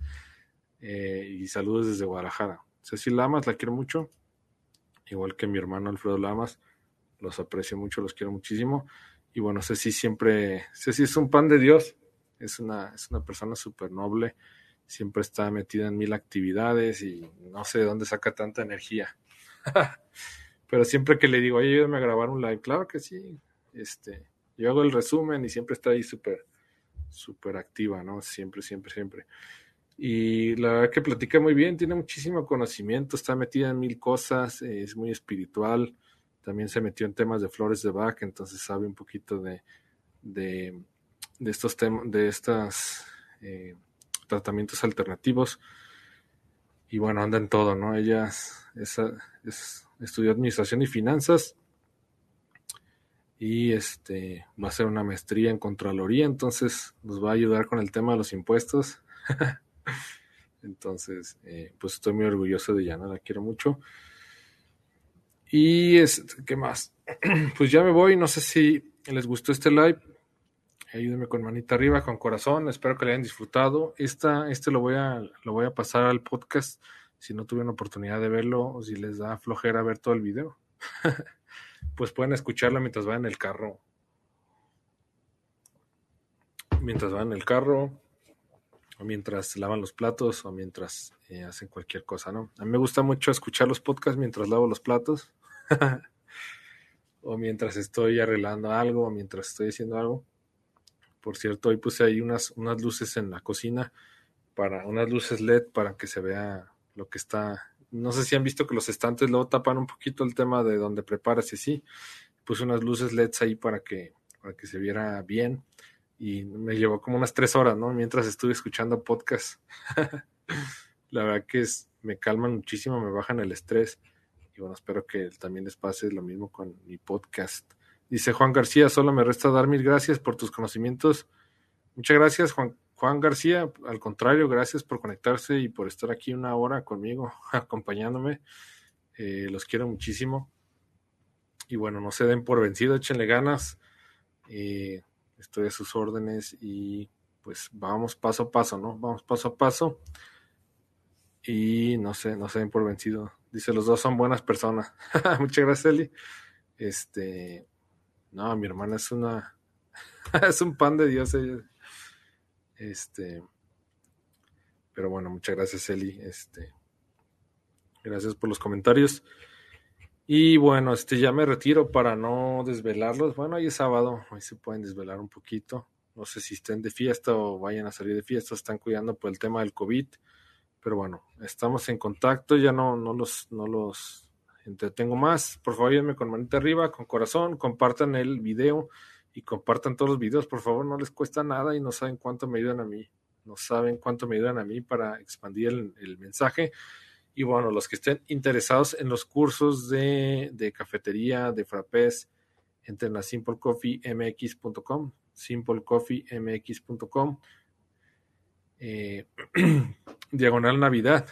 Eh, y saludos desde Guadalajara. Ceci Lamas, la quiero mucho. Igual que mi hermano Alfredo Lamas. Los aprecio mucho, los quiero muchísimo. Y bueno, Ceci siempre, Ceci es un pan de Dios, es una, es una persona súper noble, siempre está metida en mil actividades y no sé de dónde saca tanta energía. Pero siempre que le digo, oye, ayúdame a grabar un live, claro que sí, este, yo hago el resumen y siempre está ahí súper, súper activa, ¿no? Siempre, siempre, siempre. Y la verdad que platica muy bien, tiene muchísimo conocimiento, está metida en mil cosas, es muy espiritual, también se metió en temas de flores de Bach, entonces sabe un poquito de, de, estos temas, de eh, tratamientos alternativos. Y bueno, anda en todo, ¿no? Ella estudió administración y finanzas y este va a hacer una maestría en Contraloría, entonces nos va a ayudar con el tema de los impuestos. entonces, eh, pues estoy muy orgulloso de ella, ¿no? La quiero mucho. Y es, ¿qué más? Pues ya me voy, no sé si les gustó este live. Ayúdenme con manita arriba, con corazón. Espero que le hayan disfrutado. Esta, este lo voy a, lo voy a pasar al podcast si no tuvieron oportunidad de verlo o si les da flojera ver todo el video. pues pueden escucharlo mientras van en el carro. Mientras van en el carro, o mientras lavan los platos, o mientras eh, hacen cualquier cosa, ¿no? A mí me gusta mucho escuchar los podcasts mientras lavo los platos. o mientras estoy arreglando algo, o mientras estoy haciendo algo. Por cierto, hoy puse ahí unas, unas luces en la cocina, para unas luces LED para que se vea lo que está. No sé si han visto que los estantes luego tapan un poquito el tema de donde preparas y así. Puse unas luces LEDs ahí para que, para que se viera bien. Y me llevó como unas tres horas, ¿no? Mientras estuve escuchando podcast. la verdad que es, me calman muchísimo, me bajan el estrés. Y bueno, espero que también les pase lo mismo con mi podcast. Dice Juan García, solo me resta dar mil gracias por tus conocimientos. Muchas gracias, Juan, García. Al contrario, gracias por conectarse y por estar aquí una hora conmigo, acompañándome. Eh, los quiero muchísimo. Y bueno, no se den por vencido, échenle ganas. Eh, estoy a sus órdenes y pues vamos paso a paso, ¿no? Vamos paso a paso. Y no sé, no se den por vencido. Dice, los dos son buenas personas. Muchas gracias, Eli. Este, no, mi hermana es una, es un pan de Dios. Este, pero bueno, muchas gracias, Eli. Este, gracias por los comentarios. Y bueno, este ya me retiro para no desvelarlos. Bueno, hoy es sábado, hoy se pueden desvelar un poquito. No sé si estén de fiesta o vayan a salir de fiesta, están cuidando por el tema del COVID. Pero bueno, estamos en contacto, ya no, no los, no los entretengo más. Por favor, ayúdenme con manita arriba, con corazón, compartan el video y compartan todos los videos, por favor, no les cuesta nada y no saben cuánto me ayudan a mí. No saben cuánto me ayudan a mí para expandir el, mensaje. Y bueno, los que estén interesados en los cursos de, de cafetería, de frappés, entren a simplecoffeemx.com, simplecoffeemx.com, eh, diagonal Navidad,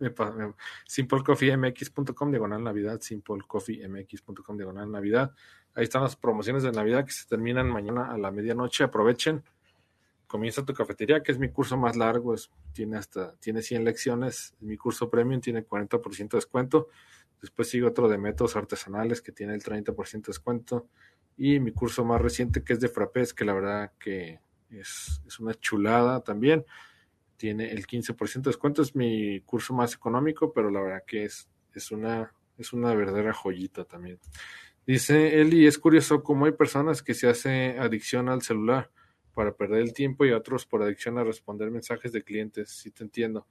simplecoffeemx.com, diagonal Navidad, simplecoffeemx.com, diagonal Navidad. Ahí están las promociones de Navidad que se terminan mañana a la medianoche. Aprovechen comienza tu cafetería, que es mi curso más largo, tiene hasta tiene 100 lecciones, mi curso premium tiene 40% de descuento, después sigue otro de métodos artesanales que tiene el 30% de descuento y mi curso más reciente que es de frappés, que la verdad que es, es una chulada también, tiene el 15% de descuento, es mi curso más económico, pero la verdad que es, es, una, es una verdadera joyita también. Dice Eli, es curioso cómo hay personas que se hace adicción al celular para perder el tiempo y otros por adicción a responder mensajes de clientes. Si te entiendo.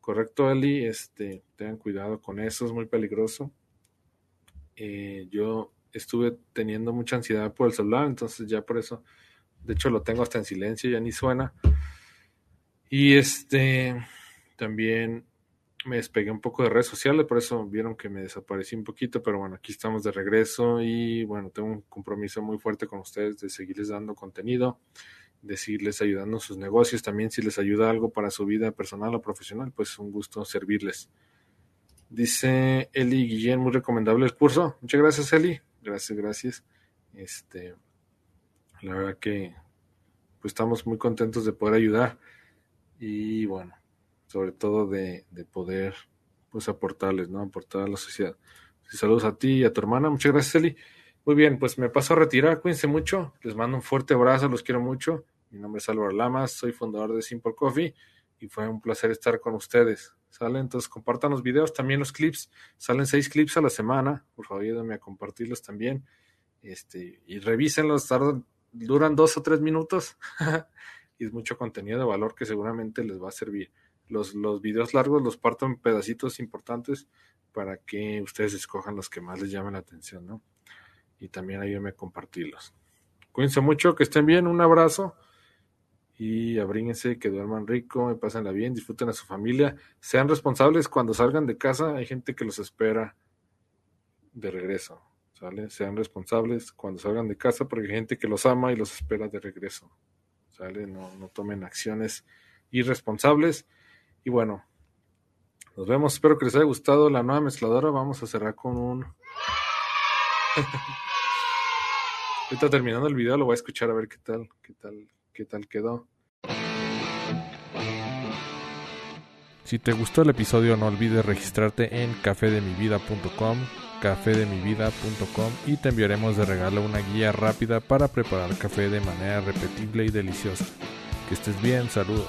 Correcto, Eli. Este, tengan cuidado con eso, es muy peligroso. Eh, yo estuve teniendo mucha ansiedad por el celular, entonces ya por eso, de hecho lo tengo hasta en silencio, ya ni suena. Y este, también me despegué un poco de redes sociales, por eso vieron que me desaparecí un poquito, pero bueno, aquí estamos de regreso y bueno, tengo un compromiso muy fuerte con ustedes de seguirles dando contenido, de seguirles ayudando en sus negocios, también si les ayuda algo para su vida personal o profesional, pues es un gusto servirles. Dice Eli Guillén, muy recomendable el curso. Muchas gracias, Eli. Gracias, gracias. Este, la verdad que pues estamos muy contentos de poder ayudar y bueno, sobre todo de, poder pues aportarles, ¿no? Aportar a la sociedad. saludos a ti y a tu hermana. Muchas gracias, Eli. Muy bien, pues me paso a retirar. Cuídense mucho. Les mando un fuerte abrazo. Los quiero mucho. Mi nombre es Álvaro Lamas. Soy fundador de Simple Coffee y fue un placer estar con ustedes. ¿Sale? Entonces compartan los videos, también los clips. Salen seis clips a la semana. Por favor, ayúdenme a compartirlos también. Este, y revísenlos. Tardan, duran dos o tres minutos. y es mucho contenido de valor que seguramente les va a servir los, los videos largos los parto en pedacitos importantes para que ustedes escojan los que más les llamen la atención, ¿no? Y también ayúdenme a compartirlos. Cuídense mucho, que estén bien, un abrazo y abríguense, que duerman rico, pásenla bien, disfruten a su familia, sean responsables cuando salgan de casa, hay gente que los espera de regreso, ¿sale? Sean responsables cuando salgan de casa porque hay gente que los ama y los espera de regreso, ¿sale? No, no tomen acciones irresponsables y bueno, nos vemos. Espero que les haya gustado la nueva mezcladora. Vamos a cerrar con un. Ahorita terminando el video lo voy a escuchar a ver qué tal, qué tal, qué tal quedó. Si te gustó el episodio no olvides registrarte en cafedemivida.com, cafedemivida.com y te enviaremos de regalo una guía rápida para preparar café de manera repetible y deliciosa. Que estés bien, saludos.